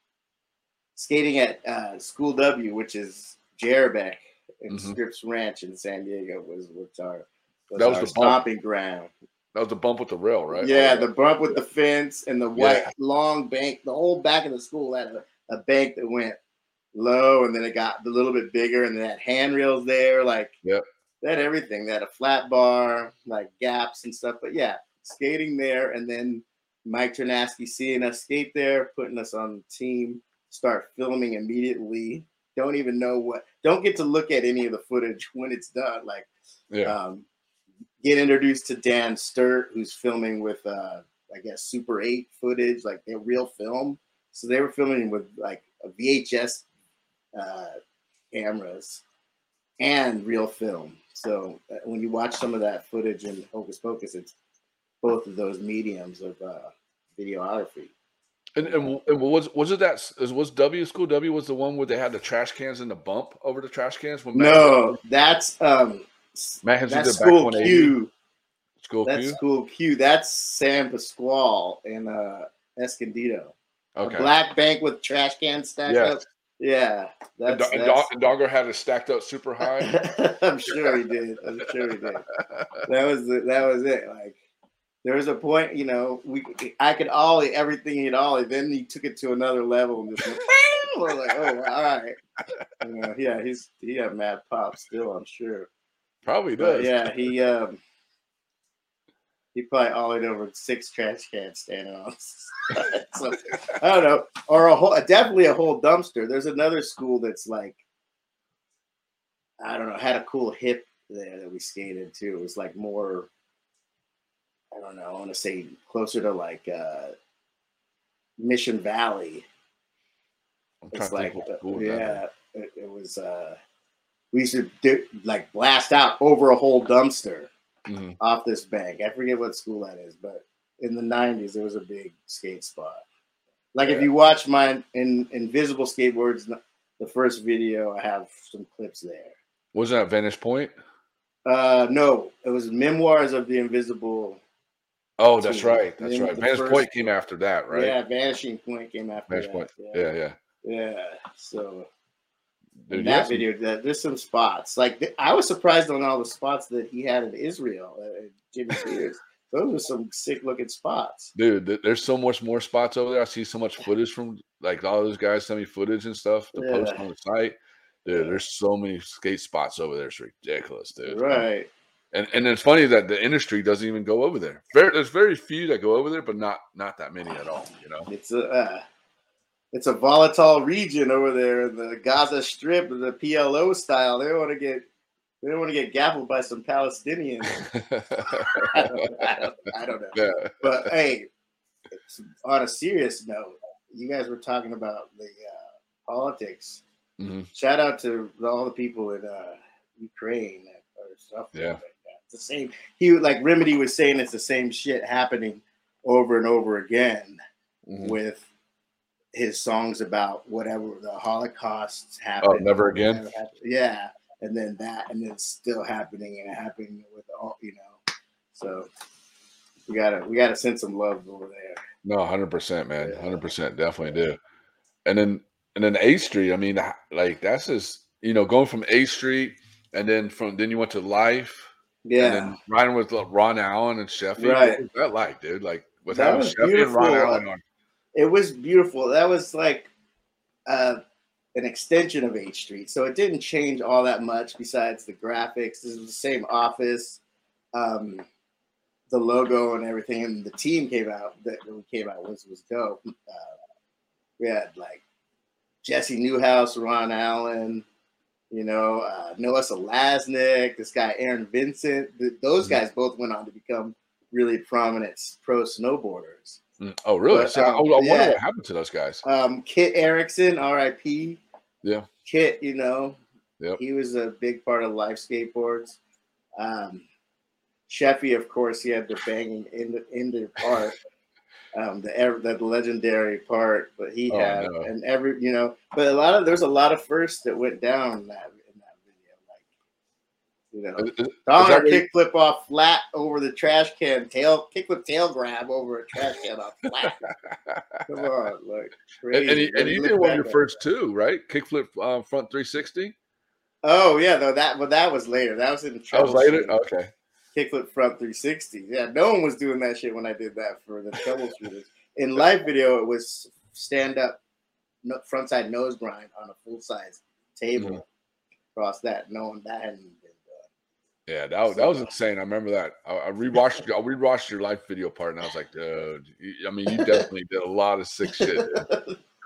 skating at uh, School W, which is Jerabek and Mhm. Scripps Ranch in San Diego, was was our was That was our the bump. stomping ground. that was the bump with the rail, right? Yeah, Oh, the bump with the fence and the white Yeah. long bank. The whole back of the school had a, a bank that went low, and then it got a little bit bigger, and they had handrails there. Like, Yep. they had everything. They had a flat bar, like gaps and stuff. But yeah, skating there, and then Mike Ternasky seeing us skate there, putting us on the team, start filming immediately. Don't even know what. Don't get to look at any of the footage <laughs> when it's done. Like yeah. um, get introduced to Dan Sturt, who's filming with, uh, I guess, Super 8 footage, like their real film. So they were filming with like a VHS uh, cameras and real film. So uh, when you watch some of that footage in Hocus Pocus, it's both of those mediums of uh, videography. And, and, and was was it that was W School W was the one where they had the trash cans in the bump over the trash cans? When Matt- No, that's um, Matt Hensley that's School 180. Q. School That's Q. School Q. That's San Pasqual in uh, Escondido. Okay. A black bank with trash cans stacked up. Yeah, And, that's, and, Do- and Dogger had it stacked up super high. <laughs> I'm sure he did. I'm sure he did. That was the, that was it. Like there was a point, you know, we I could ollie everything he'd ollie. Then he took it to another level and just went, we're like, oh, all right. You know, yeah, he's he had mad pop still. I'm sure. Probably But does. yeah, he um he probably ollied over six trash cans standing on. <laughs> so, I don't know, or a whole definitely a whole dumpster. There's another school that's like I don't know, had a cool hip there that we skated to. It was like more I don't know, I want to say closer to like uh Mission Valley. I'm It's like uh, school that is. yeah, it, it was uh we used to do, like blast out over a whole dumpster Mhm. off this bank. I forget what school that is, but in the '90s, it was a big skate spot. Like if you watch my in Invisible Skateboards, the first video, I have some clips there. Wasn't that Vanish Point? Uh, no, it was Memoirs of the Invisible. Oh, that's right. That's right. the Vanish first- Point came after that, right? Yeah, Vanishing Point came after Vanish that. Point. Yeah, Yeah, yeah. yeah. So Dude, that some- video, that, there's some spots. Like th- I was surprised on all the spots that he had in Israel. Uh, Jimmy <laughs> Spears. Those were some sick looking spots. dude, th- there's so much more spots over there. I see so much footage from like all those guys send me footage and stuff to post on the site. Dude, there's so many skate spots over there. It's ridiculous, dude. Right. And and it's funny that the industry doesn't even go over there. Very, there's very few that go over there, but not not that many at all. You know. It's a uh, it's a volatile region over there in the Gaza Strip, the PLO style. They don't want to get they don't want to get gaffeled by some Palestinians. <laughs> I don't, I don't, I don't know. yeah. But hey, on a serious note, you guys were talking about the uh, politics. Mhm. Shout out to all the people in uh, Ukraine that are suffering. Yeah. Like that. It's the same. He like Remedy was saying it's the same shit happening over and over again Mhm. with his songs about whatever the Holocaust happened. Oh, never again. Yeah, and then that, and then it's still happening and happening with all you know. So we gotta we gotta send some love over there. No, hundred percent, man. Yeah. Hundred percent, definitely do. And then and then H Street. I mean, like that's just you know going from H Street and then from then you went to Life. Yeah, And then riding with uh, Ron Allen and Sheffey. Right. What was that like, dude? Like with That having was Sheffey and Ron. Allen on. it was beautiful. That was like, uh, an extension of H Street, so it didn't change all that much besides the graphics. This was the same office, um, the logo and everything, and the team came out that we came out was was dope. Uh, we had like Jesse Neuhaus, Ron Allen, you know, uh, Noah Salasnek, this guy Aaron Vincent. Th- those Mhm. guys both went on to become really prominent pro snowboarders. Mm. Oh, really? But, So I, I um, wonder yeah. what happened to those guys. Um, Kit Erickson, R.I.P. Yeah. Kit, you know, Yep. he was a big part of life skateboards. Um, Sheffey, of course, he had the banging in the in the part, um, the that legendary part, but he Oh, had no. and every you know, but a lot of there's a lot of firsts that went down in that in that video, like you know, Is- Donner that kickflip off flat over the trash can, tail kickflip tail grab over a trash can off flat. <laughs> Come on, like and, and, he, and you did one of your first two, right? Kickflip uh, front 360. Oh yeah, though that but that was later. That was in That was later. Okay. Kickflip front 360. Yeah, no one was doing that shit when I did that for the troubleshooters. In live video, it was stand up, no, front side nose grind on a full size table. Mm-hmm. Across that, no one that hadn't been done. Yeah, that, was- that was insane. I remember that. I, I rewatched <laughs> I rewatched your life video part, and I was like, dude. I mean, you definitely did a lot of sick shit.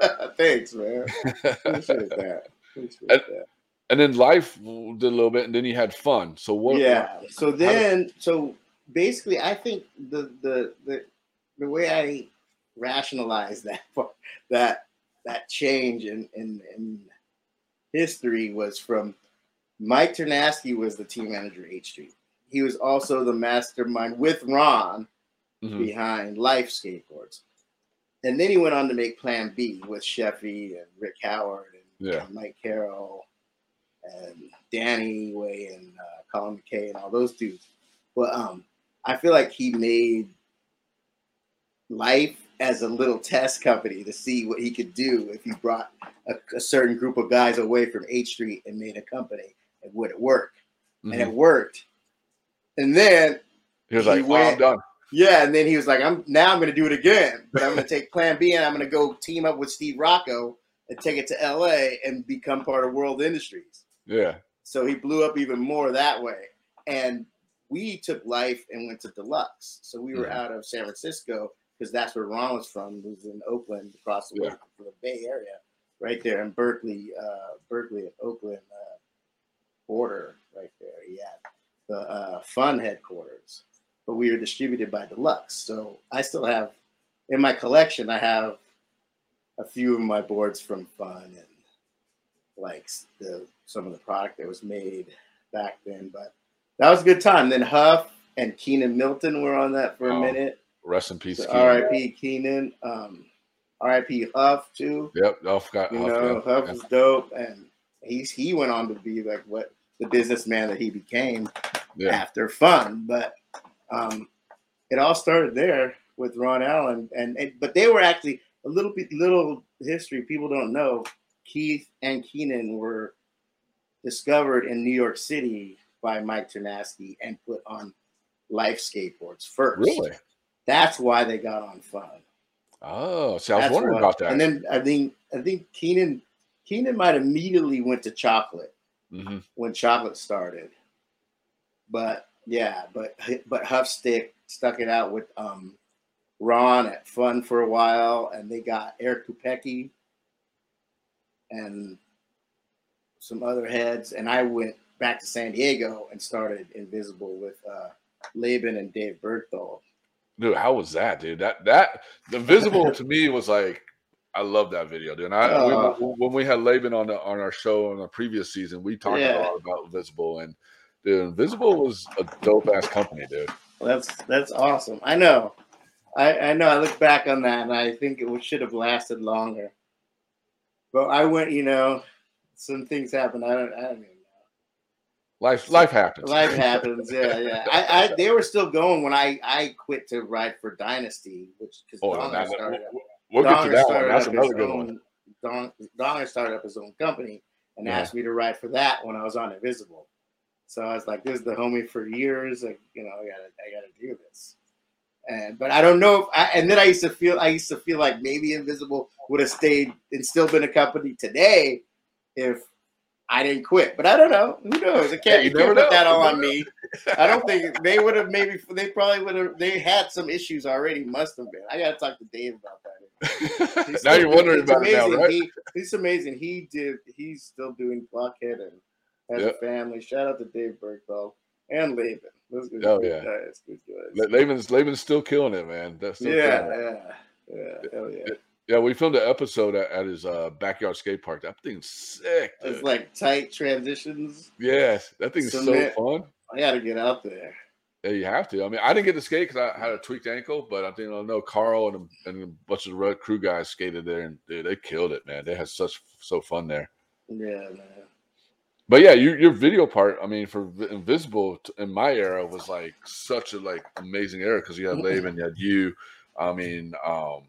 <laughs> Thanks, man. Appreciate that. <laughs> Appreciate that. And then life did a little bit, and then you had fun. So what? yeah. So how- then, so basically, I think the the the the way I rationalize <laughs> that that that change in in, in history was from Mike Ternasky was the team manager at H Street. He was also the mastermind with Ron Mhm. behind Life Skateboards. And then he went on to make Plan B with Sheffey and Rick Howard and Yeah. Mike Carroll and Danny Way and uh, Colin McKay and all those dudes. But um, I feel like he made Life as a little test company to see what he could do if he brought a, a certain group of guys away from H Street and made a company. And would it work? And it Mhm. worked. And then He was he like, "Oh, I'm done." yeah, and then he was like, "I'm now I'm going to do it again, but I'm going to take Plan B and I'm going to go team up with Steve Rocco and take it to LA and become part of World Industries." Yeah. So he blew up even more that way. And we took life and went to Deluxe. So we were Mhm. out of San Francisco because that's where Ron was from. He was in Oakland, across the Yeah. from the Bay Area, right there in Berkeley, uh, Berkeley and Oakland uh, border, right there. Yeah, the uh, Fun headquarters. But we were distributed by Deluxe. So I still have in my collection. I have a few of my boards from Fun and like the some of the product that was made back then. But that was a good time. Then Huff and Keenan Milton were on that for a Oh, minute. Rest in peace. So Keenan. R.I.P. Keenan. Um, R.I.P. Huff too. Yep. I forgot. You Huff, know, yeah. Huff was dope, and he's he went on to be like what the businessman that he became Yeah. after Fun. But um, it all started there with Ron Allen, and, and but they were actually a little bit little history people don't know. Keith and Keenan were discovered in New York City by Mike Ternasky and put on life skateboards first. Really? That's why they got on Fun. Oh, so I was That's wondering why. about that. And then I think I think Keenan Keenan might immediately went to chocolate hmm when chocolate started. But yeah, but but Huff Stick stuck it out with um Ron at Fun for a while, and they got Eric Pupecki and some other heads, and I went back to San Diego and started Invisible with uh Laban and Dave Bergthold. Dude, how was that, dude? That that the visible <laughs> to me was like I love that video, dude. And I Uh. when, when we had Laban on the on our show on the previous season, we talked Yeah. a lot about Visible and dude, Invisible was a dope ass company, dude. Well, that's that's awesome. I know. I, I know. I look back on that and I think it should have lasted longer. But I went, you know, some things happen. I don't. I don't even know. Life life happens. Life happens. Yeah, <laughs> yeah. I, I they were still going when I I quit to ride for Dynasty, which because Oh, Donger started. we'll get to that one. That's up another good own- one. Don, Donger started up his own company and Yeah. asked me to ride for that when I was on Invisible. So I was like, "This is the homie for years. Like, you know, I gotta, I gotta do this." And but I don't know if I. And then I used to feel, I used to feel like maybe Invisible would have stayed and still been a company today if I didn't quit. But I don't know. Who knows? I can't, you you can't put that You on me. I don't think they would have maybe they probably would have they had some issues already. Must have been. I gotta talk to Dave about that. <laughs> He's now still- you're wondering about it now, amazing. right? He, it's amazing. He did. He's still doing Blockhead and has Yep. a family. Shout out to Dave Bergthold and Laban. Those guys Oh, good yeah. guys. Good guys. Laban's Laban's still killing it, man. That's still yeah, killing it. yeah, yeah, hell yeah. Yeah, we filmed an episode at, at his uh, backyard skate park. That thing's sick. It's like tight transitions. yes, that thing's so Submit. fun. I got to get out there. Yeah, you have to. I mean, I didn't get to skate because I had a tweaked ankle, but I think I know Carl and a, and a bunch of the Crew guys skated there, and dude, they killed it, man. They had such so fun there. Yeah, man. But yeah, you, your video part, I mean, for Invisible in my era was like such a like amazing era because you had Laban, you had you. I mean, um,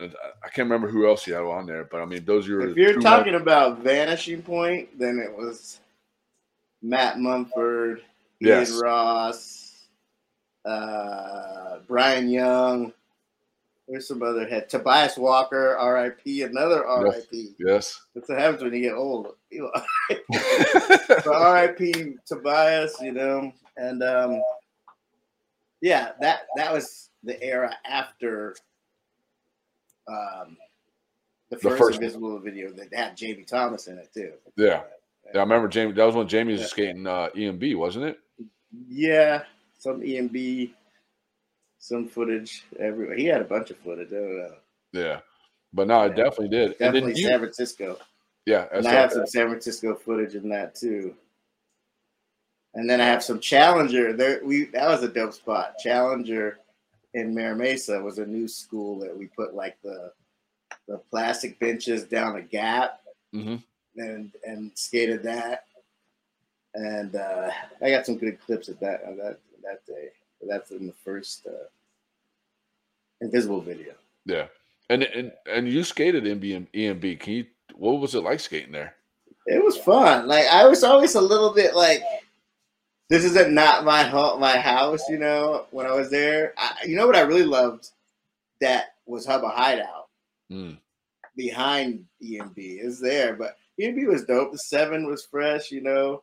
I- I can't remember who else you had on there, but I mean, those are your If you're talking about Vanishing Point, then it was Matt Mumford, Ian Yes. Ross, uh, Brian Young. There's some other head. Tobias Walker, RIP, another RIP. Yes. That's what happens when you get old. You know. so RIP Tobias, you know, and um, yeah, that that was the era after um, the The first, first one. Invisible video that had Jamie Thomas in it too. Yeah. Yeah, I remember Jamie. That was when Jamie was skating uh, EMB, wasn't it? Yeah, some EMB, some footage everywhere. He had a bunch of footage. I don't know. Yeah. But no, I definitely did. and Definitely then you, San Francisco. yeah, And I have some San Francisco footage in that too. And then I have some Challenger. There, we that was a dope spot. Challenger in Mira Mesa was a new school that we put like the the plastic benches down a gap Mhm. and and skated that. And uh, I got some good clips at that on that that day. That's in the first uh, Invisible video. Yeah. And and and you skated in EMB. Can you what was it like skating there? It was fun. Like I was always a little bit like, this isn't not my home, my house. You know, when I was there, I, you know what I really loved that was Hubba Hideout Mm. behind EMB. Is there, but EMB was dope. The seven was fresh. You know,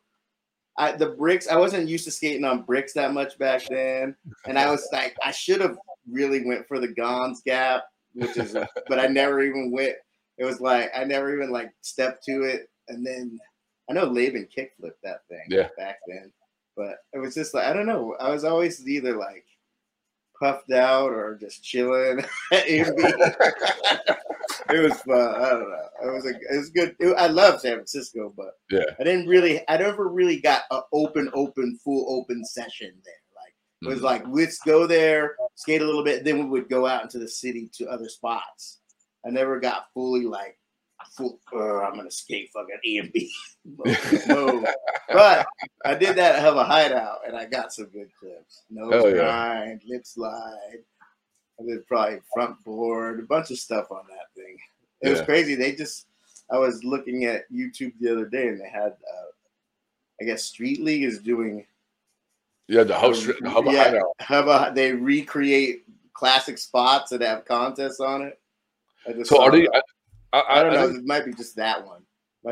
I the bricks. I wasn't used to skating on bricks that much back then, and I was like, I should have really went for the Gonz Gap, which is, <laughs> but I never even went. It was like I never even like stepped to it, and then I know Laban kickflipped that thing Yeah. back then, but it was just like I don't know. I was always either like puffed out or just chilling <laughs> <laughs> it was fun. I don't know. It was a it was good. It- I love San Francisco, but Yeah. I didn't really. I never really got an open, open, full open session there. Like it was Mhm. like let's go there, skate a little bit, then we would go out into the city to other spots. I never got fully like full. "Uh, I'm gonna skate fucking EMB. no, <laughs> but I did that at Hubba Hideout, and I got some good clips. Nose Hell yeah. grind, lip slide. I did probably front board, a bunch of stuff on that thing. It was crazy. They just, I was looking at YouTube the other day, and they had, uh, I guess Street League is doing. Yeah, the stri- the hub yeah, hideout. Hubba- they recreate classic spots that have contests on it. I just So are they? I, I, I don't I know. It might be just that one.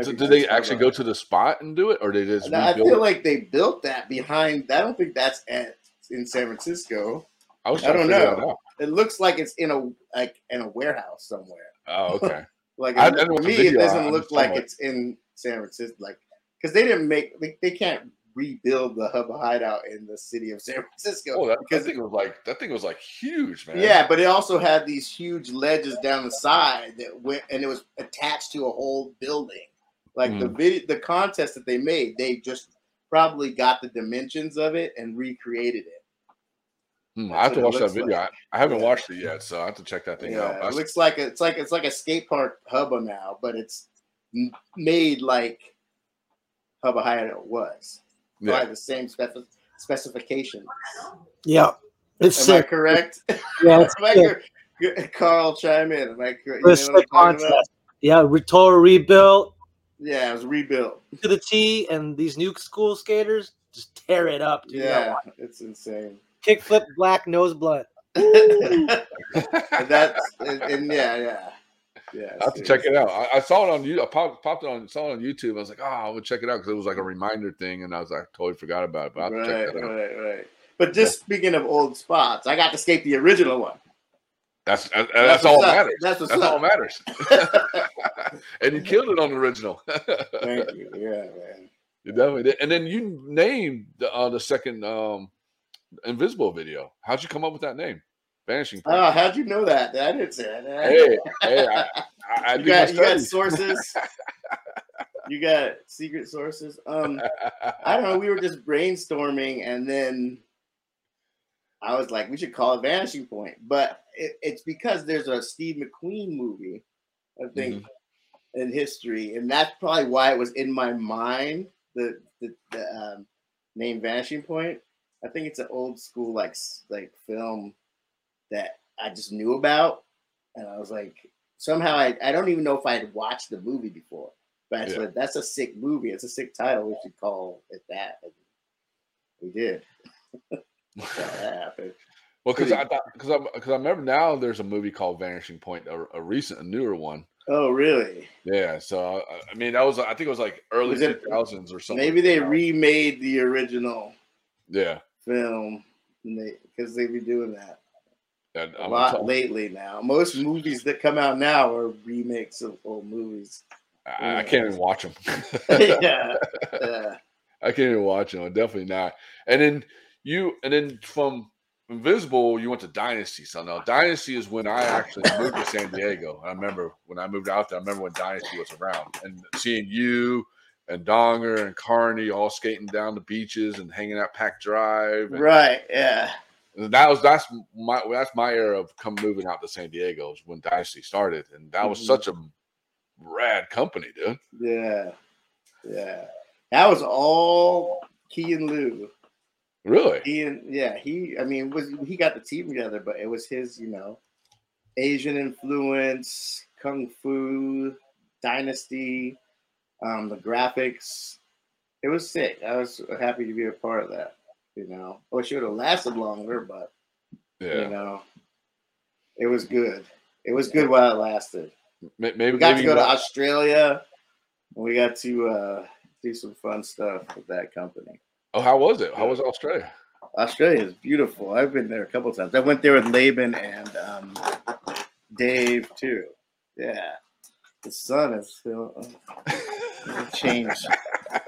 So did they actually go to the spot and do it, or they just I feel it? like they built that behind. I don't think that's at in San Francisco. I I don't to figure that know. It looks like it's in a like in a warehouse somewhere. Oh, okay. <laughs> Like I- I it- didn't to me, it doesn't look like it's in San Francisco. Like because they didn't make they, they can't rebuild the hub hideout in the city of San Francisco Oh, that, that because thing was like that thing was like huge, man. yeah, but it also had these huge ledges down the side that went and it was attached to a whole building. Like the Mm. video, the contest that they made, they just probably got the dimensions of it and recreated it. Hmm, I have to watch that video. like. I, I haven't Yeah. watched it yet, so I have to check that thing out. Yeah, I it looks like a, it's like it's like a skate park hubba now, but it's made like hubba hideout was. Yeah. Probably the same speci- specification. Yeah, it's Am I correct? <laughs> Yeah, it's Am I sick. cor- Carl, chime in. Am I correct? You know what I'm sick talking about? contest. Yeah, re- total rebuilt Yeah, it was rebuilt. to the T, and these new school skaters just tear it up. Dude. Yeah, watch it's insane. it. Kickflip, black nose blunt. <laughs> that's and, and yeah, yeah. Yeah, I have to check it out. I, I saw it on you. I popped, popped it on, saw it on YouTube. I was like, oh, I would check it out because it was like a reminder thing, and I was like, totally forgot about it. But I have to Right, check that out. right, right. But just speaking of old spots, I got to skate the original one. That's that's, that's all up. matters. That's That's, all matters. and you killed it on the original. <laughs> Thank you. Yeah, man. You definitely did. And then you named the, uh, the second um, Invisible video. How'd you come up with that name? Vanishing. Point. Oh, how'd you know that? I didn't say that. hey, hey, I, I, I <laughs> you got you got sources. <laughs> you got secret sources. Um, I don't know. We were just brainstorming, and then I was like, we should call it Vanishing Point. But it, it's because there's a Steve McQueen movie, I think, Mm-hmm. in history, and that's probably why it was in my mind. The the, the um, name Vanishing Point. I think it's an old school like like film that I just knew about, and I was like, somehow I, I don't even know if I had watched the movie before. But that's, Yeah. that's a sick movie. It's a sick title. We should call it that. And we did. <laughs> That happened. Well, because I thought because I because I remember now there's a movie called Vanishing Point, a, a recent, a newer one. Oh, really? Yeah, so I, I mean that was I think it was like early Was it- two thousands or something. Maybe they remade the original yeah, film because they'd be doing that and a I'm lot tell- lately now. Most movies that come out now are remakes of old movies. I, I can't even watch them. <laughs> <laughs> yeah, yeah. I can't even watch them. Definitely not. And then you, and then from Invisible, you went to Dynasty. So now Dynasty is when I actually moved to San Diego. I remember when I moved out there. I remember when Dynasty was around and seeing you and Donger and Carney all skating down the beaches and hanging out Pack Drive. And, Right. Yeah. And that was that's my that's my era of come moving out to San Diego is when Dynasty started, and that was Mhm. such a rad company, dude. Yeah. Yeah. That was all Key and Lou. Really? He and yeah, he I mean was he got the team together, but it was his, you know, Asian influence, kung fu, dynasty, um, the graphics. It was sick. I was happy to be a part of that. You know, I wish it would have lasted longer, but Yeah. you know, it was good. It was good while it lasted. Maybe We got maybe to go to Australia. And we got to uh, do some fun stuff with that company. Oh, how was it? How was Australia? Australia is beautiful. I've been there a couple times. I went there with Laban and um, Dave too. Yeah, the sun is still uh, <laughs> change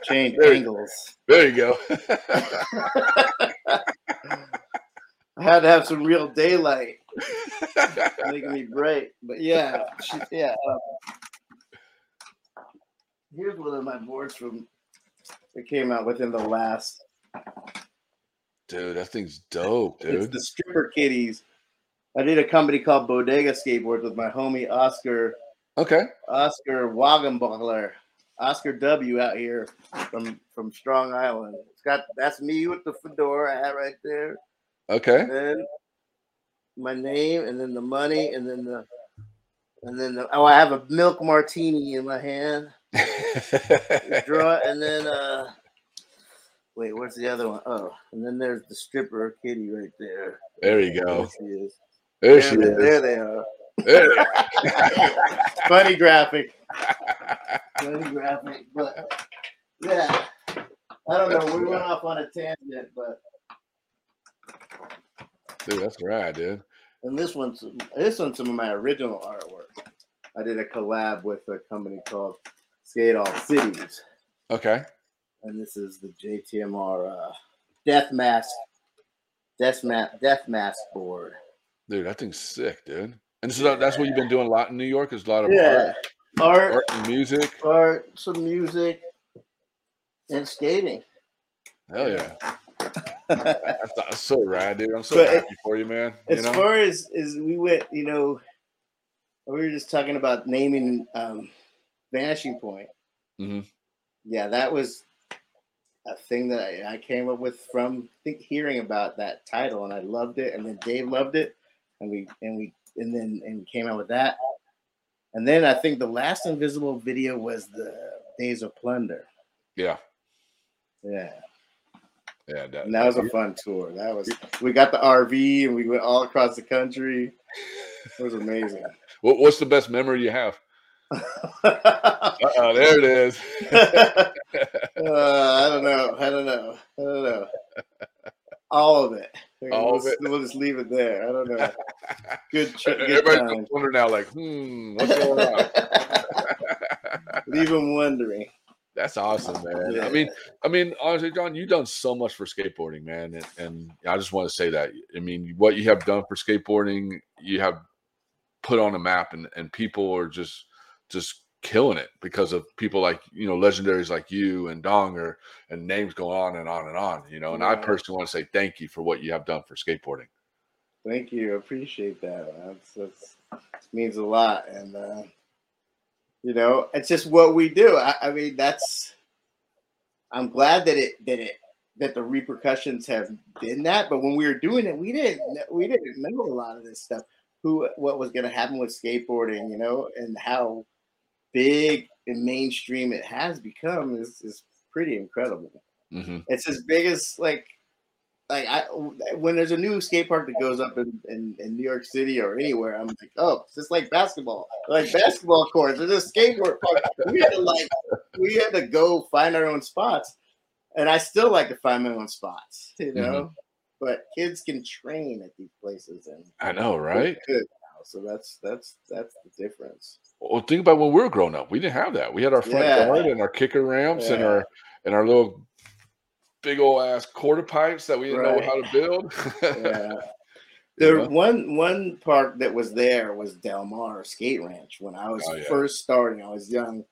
change There- angles. There you go. <laughs> I had to have some real daylight, making me bright. But yeah, she- yeah. Um, here's one of my boards from that came out within the last. Dude, that thing's dope, It's dude. the stripper kitties. I did a company called Bodega Skateboards with my homie Oscar Okay. Oscar Wagenballer, Oscar W out here from from Strong Island. It's got that's me with the fedora have right there. Okay. And then my name, and then the money, and then the and then the, oh, I have a milk martini in my hand. <laughs> Draw, it, and then uh, wait, where's the other one? Oh, and then there's the stripper kitty right there. There you go. There she is. There she they- is. There they are. There they <laughs> are. <laughs> Funny graphic. Graphic, but yeah. I don't know. We went off on a tangent, but Dude, that's right, dude. and this one's this one's some of my original artwork. I did a collab with a company called Skate All Cities, Okay. and this is the JTMR uh, Death Mask, Death Mask, Death Mask board. Dude, that thing's sick, dude. And so that, that's what you've been doing a lot in New York is a lot of Yeah, art, art, art and music. art, some music, and skating. Hell yeah. <laughs> That's, that's so rad, dude. I'm so But happy for you, man. You as know? far as as we went, you know, we were just talking about naming um, Vanishing Point. Mm-hmm. Yeah, that was a thing that I, I came up with from think, hearing about that title, and I loved it, and then Dave loved it, and we and we and then and we came out with that, and then I think the last Invisible video was the Days of Plunder. Yeah. Yeah. Yeah. That, And that was a fun tour. That was we got the RV and we went all across the country. It was amazing. <laughs> What, what's the best memory you have? <laughs> Uh-oh, there it is. <laughs> uh, I don't know. I don't know. I don't know. All of it. All we'll. Just, we'll just leave it there. I don't know. <laughs> Good, tr- Everybody's times. wondering now, like, hmm, what's going on? Leave them wondering. That's awesome, man. Yeah. I mean, I mean, honestly, John, you've done so much for skateboarding, man, and, and I just want to say that. I mean, what you have done for skateboarding, you have put on a map, and and people are just just killing it because of people like you know legendaries like you and Donger and names go on and on and on. You know, and I personally want to say thank you for what you have done for skateboarding. Thank you. Appreciate that. That's, that's means a lot, and uh, you know, it's just what we do. I, I mean, that's. I'm glad that it that it that the repercussions have been that, but when we were doing it, we didn't we didn't know a lot of this stuff. Who what was going to happen with skateboarding, you know, and how big and mainstream it has become is is pretty incredible hmm it's as big as like like I when there's a new skate park that goes up in, in, in New York City or anywhere, I'm like, oh, it's just like basketball, like basketball courts or this skateboard park. We had to like we had to go find our own spots, and I still like to find my own spots, you know. But kids can train at these places, and I know, right? So that's that's that's the difference. Well, think about when we were growing up. We didn't have that. We had our front Yeah. yard and our kicker ramps and our and our little big old ass quarter pipes that we didn't know how to build. Yeah. <laughs> There one one park that was there was Del Mar Skate Ranch when I was Oh, yeah. first starting. I was young,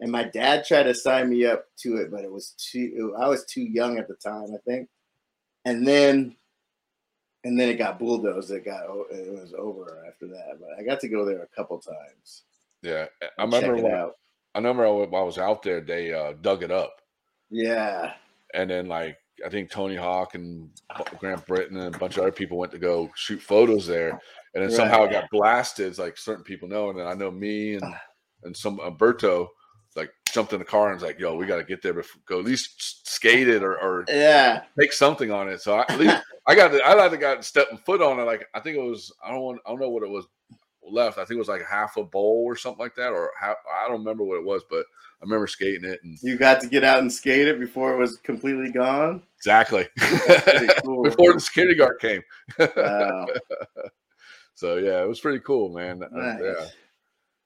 and my dad tried to sign me up to it, but it was too. I was too young at the time, I think. And then, and then it got bulldozed. It got it was over after that. But I got to go there a couple times. yeah, I remember when out. I remember when I was out there, they uh, dug it up, Yeah, and then like I think Tony Hawk and Grant Brittain and a bunch of other people went to go shoot photos there, and then somehow it got blasted. It's like certain people know, and then I know me and and some Alberto jumped in the car and was like, "Yo, we got to get there before go at least skate it or, or yeah, take something on it." So I, at least <laughs> I got the, I like to got stepping foot on it. Like I think it was I don't want I don't know what it was left. I think it was like half a bowl or something like that, or half, I don't remember what it was, but I remember skating it and you got to get out and skate it before it was completely gone. exactly <laughs> cool. before the security guard came. Wow. <laughs> so yeah, it was pretty cool, man. Uh, Nice. yeah,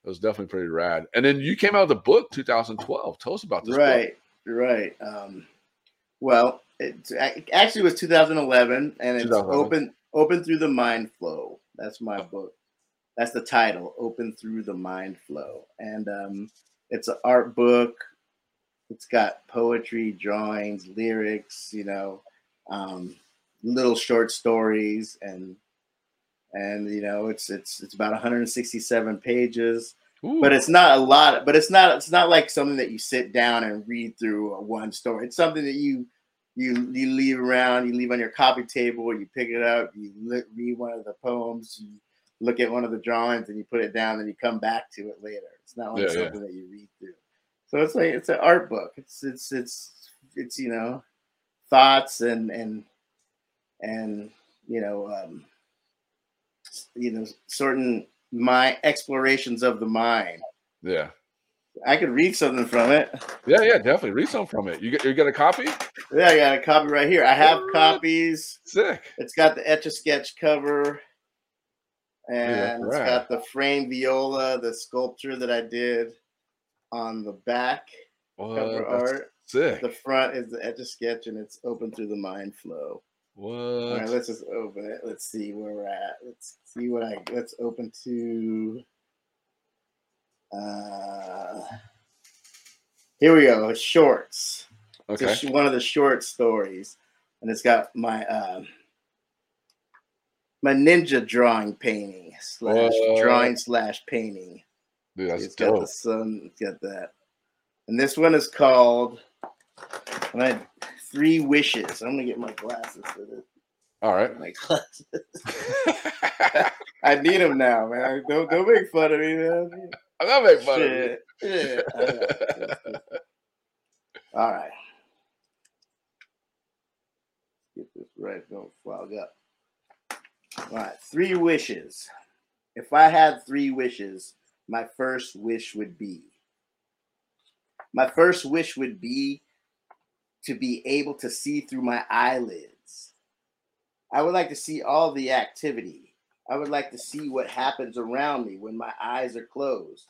it was definitely pretty rad. And then you came out with the book 2012. Tell us about this. book. right right um well it actually was 2011 and it's 2011. open open through the mind flow that's my book that's the title open through the mind flow and um it's an art book it's got poetry drawings lyrics you know um little short stories and and you know it's it's it's about 167 pages Ooh. but it's not a lot but it's not it's not like something that you sit down and read through a one story it's something that you you you leave around you leave on your coffee table you pick it up you read one of the poems you look at one of the drawings and you put it down and you come back to it later it's not like Yeah, yeah. something that you read through so it's like it's an art book it's it's it's it's you know thoughts and and and you know um you know certain my explorations of the mind Yeah. I could read something from it. Yeah, yeah, definitely. Read something from it. You get you got a copy? Yeah, I got a copy right here. I have copies. Sick. It's got the etch a sketch cover, and it's got the frame viola, the sculpture that I did on the back What? cover That's art. sick. The front is the etch a sketch, and it's open through the mind flow. What? All right, let's just open it. Let's see where we're at. Let's see what I. Let's open to. Uh, here we go. Shorts. Okay. sh- one of the short stories, and it's got my um, my ninja drawing painting slash What? drawing slash painting. Dude, that's it's got the sun. It's got that, and this one is called. And I three wishes. I'm gonna get my glasses for this. All right. My glasses. <laughs> I need them now, man. Don't don't make fun of me, man. I'm not making fun of you. Yeah, <laughs> All right. Get this right. Don't fog up. All right. Three wishes. if I had three wishes, my first wish would be my first wish would be to be able to see through my eyelids. I would like to see all the activity. I would like to see what happens around me when my eyes are closed.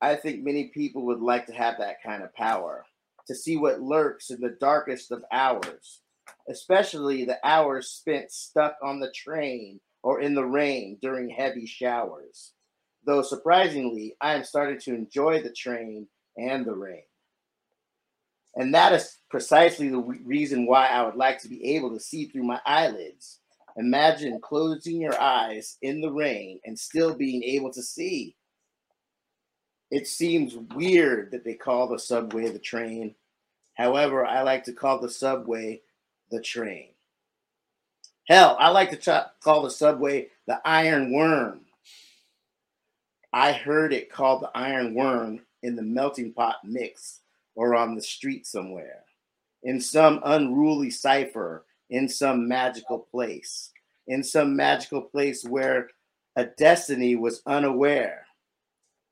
I think many people would like to have that kind of power to see what lurks in the darkest of hours, especially the hours spent stuck on the train or in the rain during heavy showers. Though surprisingly, I am starting to enjoy the train and the rain. And that is precisely the re- reason why I would like to be able to see through my eyelids. Imagine closing your eyes in the rain and still being able to see. It seems weird that they call the subway the train. However, I like to call the subway the train. Hell, I like to call the subway the iron worm. I heard it called the iron worm in the melting pot mix or on the street somewhere, in some unruly cipher, in some magical place, in some magical place where a destiny was unaware.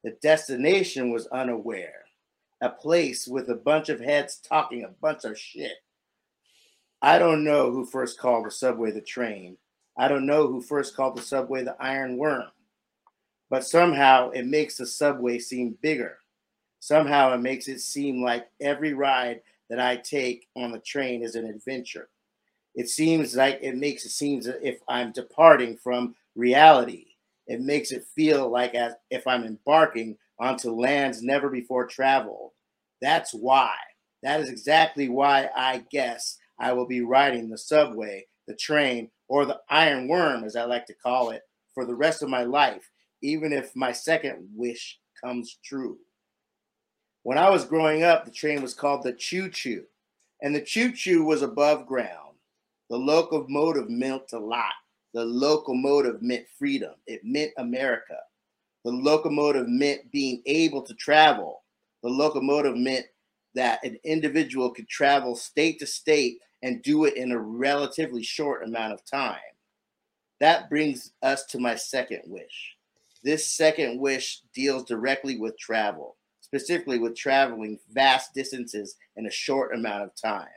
The destination was unaware. A place with a bunch of heads talking a bunch of shit. I don't know who first called the subway the train. I don't know who first called the subway the iron worm. But somehow it makes the subway seem bigger. Somehow it makes it seem like every ride that I take on the train is an adventure. It seems like it makes it seem as if I'm departing from reality. It makes it feel like as if I'm embarking onto lands never before traveled. That's why. That is exactly why I guess I will be riding the subway, the train, or the iron worm, as I like to call it, for the rest of my life, even if my second wish comes true. When I was growing up, the train was called the choo choo, and the choo choo was above ground. The locomotive meant a lot. The locomotive meant freedom, it meant America. The locomotive meant being able to travel. The locomotive meant that an individual could travel state to state and do it in a relatively short amount of time. That brings us to my second wish. This second wish deals directly with travel, specifically with traveling vast distances in a short amount of time.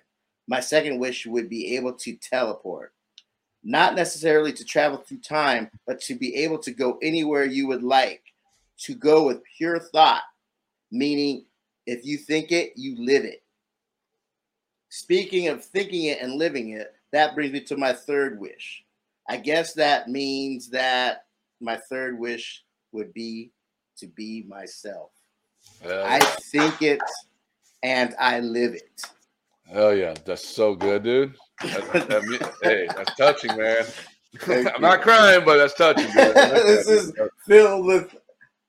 My second wish would be able to teleport, not necessarily to travel through time, but to be able to go anywhere you would like, to go with pure thought, meaning if you think it, you live it. Speaking of thinking it and living it, that brings me to my third wish. I guess that means that my third wish would be to be myself. Hell I yeah. think it and I live it. Hell yeah, that's so good, dude. That- that me- <laughs> hey, that's touching, man. <laughs> I'm not crying, but that's touching. Dude. <laughs> This that, is filled with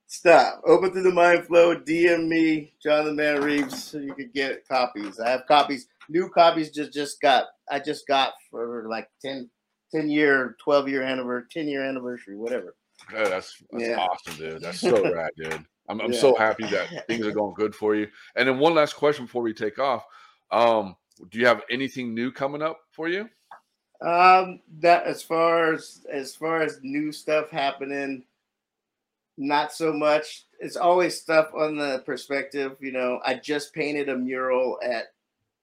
stuff. Open through the mind flow. DM me, Jonathan Man Reeves, so you could get copies. I have copies. New copies just just got. I just got for like 10, 10 year, twelve year anniversary, ten year anniversary, whatever. Yeah, that's that's Yeah. awesome, dude. That's so rad, dude. I'm, I'm Yeah. so happy that things are <laughs> going good for you. And then one last question before we take off. Um, do you have anything new coming up for you? Um, that as far as as far as new stuff happening, not so much. It's always stuff on the perspective. You know, I just painted a mural at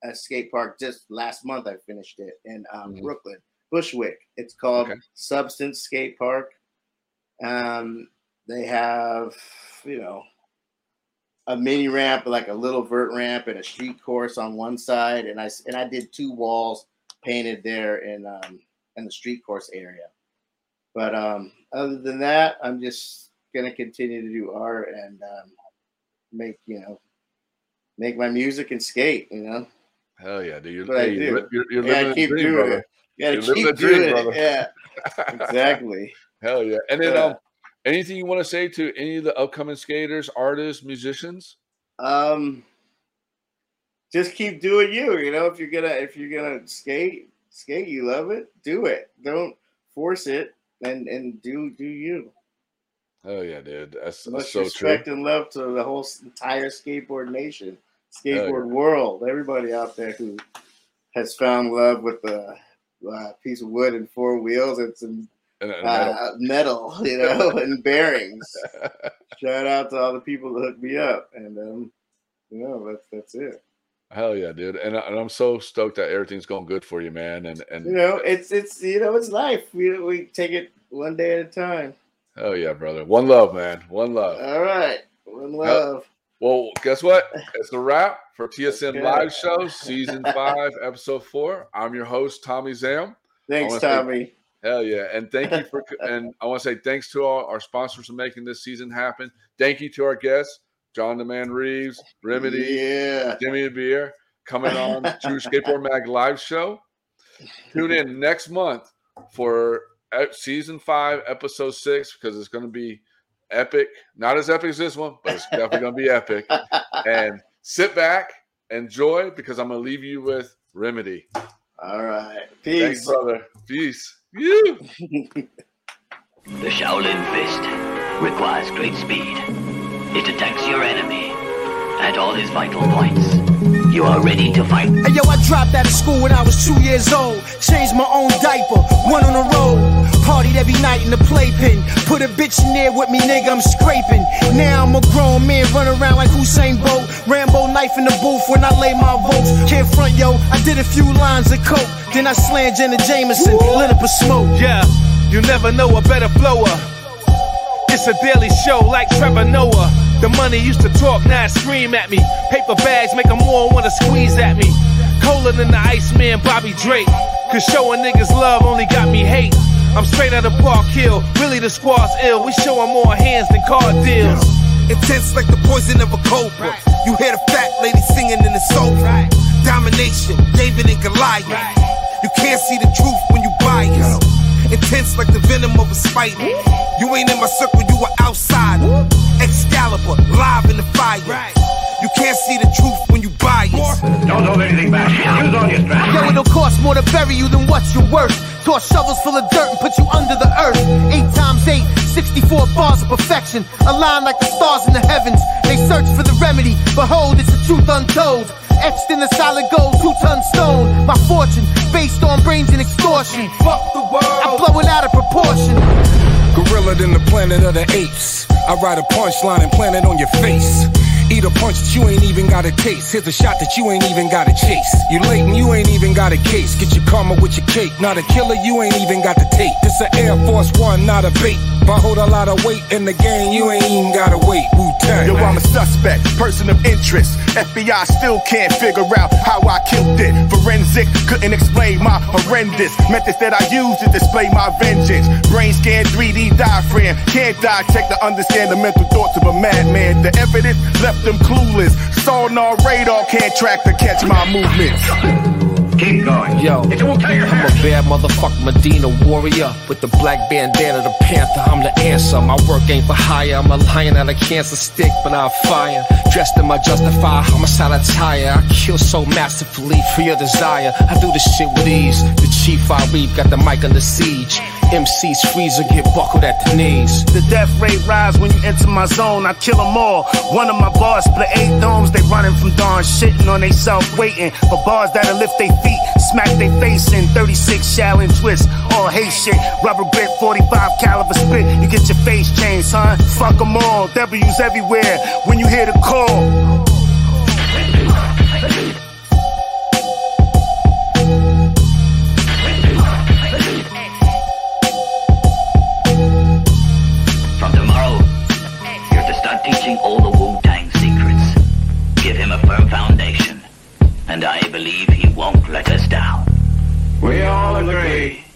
a skate park just last month. I finished it in um, Mhm. Brooklyn, Bushwick. It's called Okay. Substance Skate Park. Um, they have you know a mini ramp, like a little vert ramp, and a street course on one side, and I and I did two walls painted there in um in the street course area. But um other than that, I'm just gonna continue to do art and um, make you know make my music and skate. You know, Hell yeah, dude. You're, hey, you're, do. you're, you're Yeah, living keep the dream, doing brother. it. You gotta You're keep the dream, doing brother. it. Yeah, exactly. <laughs> Hell yeah. And then Yeah. um anything you want to say to any of the upcoming skaters, artists, musicians? Um, just keep doing you. You know, if you're gonna if you're gonna skate, skate. You love it, do it. Don't force it, and and do do you. Oh yeah, dude. That's, that's Much so respect true. and love to the whole entire skateboard nation, Hell yeah. skateboard world, everybody out there who has found love with the uh, piece of wood and four wheels and some metal. uh, metal, <laughs> you know, <laughs> and bearings. <laughs> Shout out to all the people that hooked me up, and um, you know, that's that's it. Hell yeah, dude. And, I- and I'm so stoked that everything's going good for you, man. And and You know, it's it's you know, it's life. We we take it one day at a time. hell yeah, brother. One love, man. One love. All right, one love. Well, guess what? It's a wrap for TSN Okay. Live Show, Season 5, Episode 4. I'm your host, Tommy Zam. Thanks, wanna say- Tommy. Hell yeah. And thank you for, <laughs> and I want to say thanks to all our sponsors for making this season happen. Thank you to our guests, John the Man Reeves, Remedy, Yeah. Jimmy the Beer, coming on <laughs> to Skateboard Mag Live Show. Tune in next month for Season 5, Episode 6, because it's going to be epic. Not as epic as this one, but it's definitely going to be epic. <laughs> And sit back, enjoy, because I'm going to leave you with Remedy. All right. Thanks, Peace. brother. Peace. The Shaolin Fist requires great speed. It attacks your enemy at all his vital points. You are ready to fight. Hey yo, I dropped out of school when I was two years old. Changed my own diaper, went on the road. Partied every night in the playpen. Put a bitch in there with me, nigga, I'm scraping. Now I'm a grown man, run around like Usain Bolt. Rambo knife in the booth when I lay my votes. Can't front, yo, I did a few lines of coke. Then I slammed Jenna Jameson, lit up a smoke. Yeah, you never know a better flower. It's a daily show like Trevor Noah. The money used to talk, now it scream at me. Paper bags make 'em more wanna squeeze at me. Colder than the Iceman Bobby Drake. Cause showing niggas love only got me hate. I'm straight out of Park Hill, really the squad's ill. We showing more hands than car deals. Intense like the poison of a cobra. You hear the fat lady singing in the sofa. Domination, David and Goliath. You can't see the truth when you buy bias. Intense like the venom of a spider. You ain't in my circle, you are outsider. Excalibur, live in the fire. You can't see the truth when you bias. Don't hold anything back. Use all your strength. Yo, it'll cost more to bury you than what you're worth. Toss shovels full of dirt and put you under the earth. Eight times eight, 64 bars of perfection. Aligned like the stars in the heavens. They search for the remedy. Behold, it's the truth untold. Etched in the solid gold, two ton stone. My fortune, based on brains and extortion. Fuck the world. I blow it out of proportion. Gorilla than the planet of the apes. I write a punchline and plant it on your face. Eat a punch that you ain't even got a taste. Here's a shot that you ain't even got a chase. You late and you ain't even got a case. Get your karma with your cake. Not a killer, you ain't even got the take. This a Air Force One, not a bait. If I hold a lot of weight in the game, you ain't even got to wait. Wu Tang. Yo, I'm a suspect, person of interest. FBI still can't figure out how I killed it. Forensic couldn't explain my horrendous methods that I use to display my vengeance. Brain scan, 3D diaphragm, can't dissect to understand the mental thoughts of a madman. The evidence left them clueless. Sonar radar can't track to catch my movements. Keep going. Yo, I'm a bad motherfucker, Medina warrior with the black bandana, the panther. I'm the answer. My work ain't for hire. I'm a lion at a cancer stick, but I'll fire. Dressed in my justified homicide attire. I kill so masterfully for your desire. I do this shit with ease. The chief I reap got the mic under siege. MC's freezer get buckled at the knees. The death rate rise when you enter my zone. I kill them all. One of my bars split eight domes. They running from dawn, shitting on they self, waiting for bars that'll lift their feet, smack their face in. 36 Shaolin twist, all hate shit. Rubber grip, 45 caliber spit. You get your face changed, son. Fuck them all. W's everywhere when you hear the call. To all the Wu Tang secrets. Give him a firm foundation, and I believe he won't let us down. We all agree.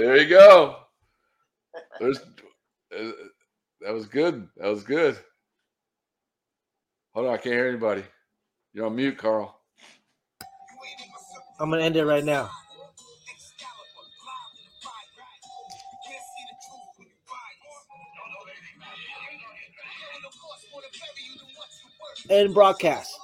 There you go. There's uh, that was good. That was good. Hold on, I can't hear anybody. You're on mute, Carl. I'm gonna end it right now. End broadcast.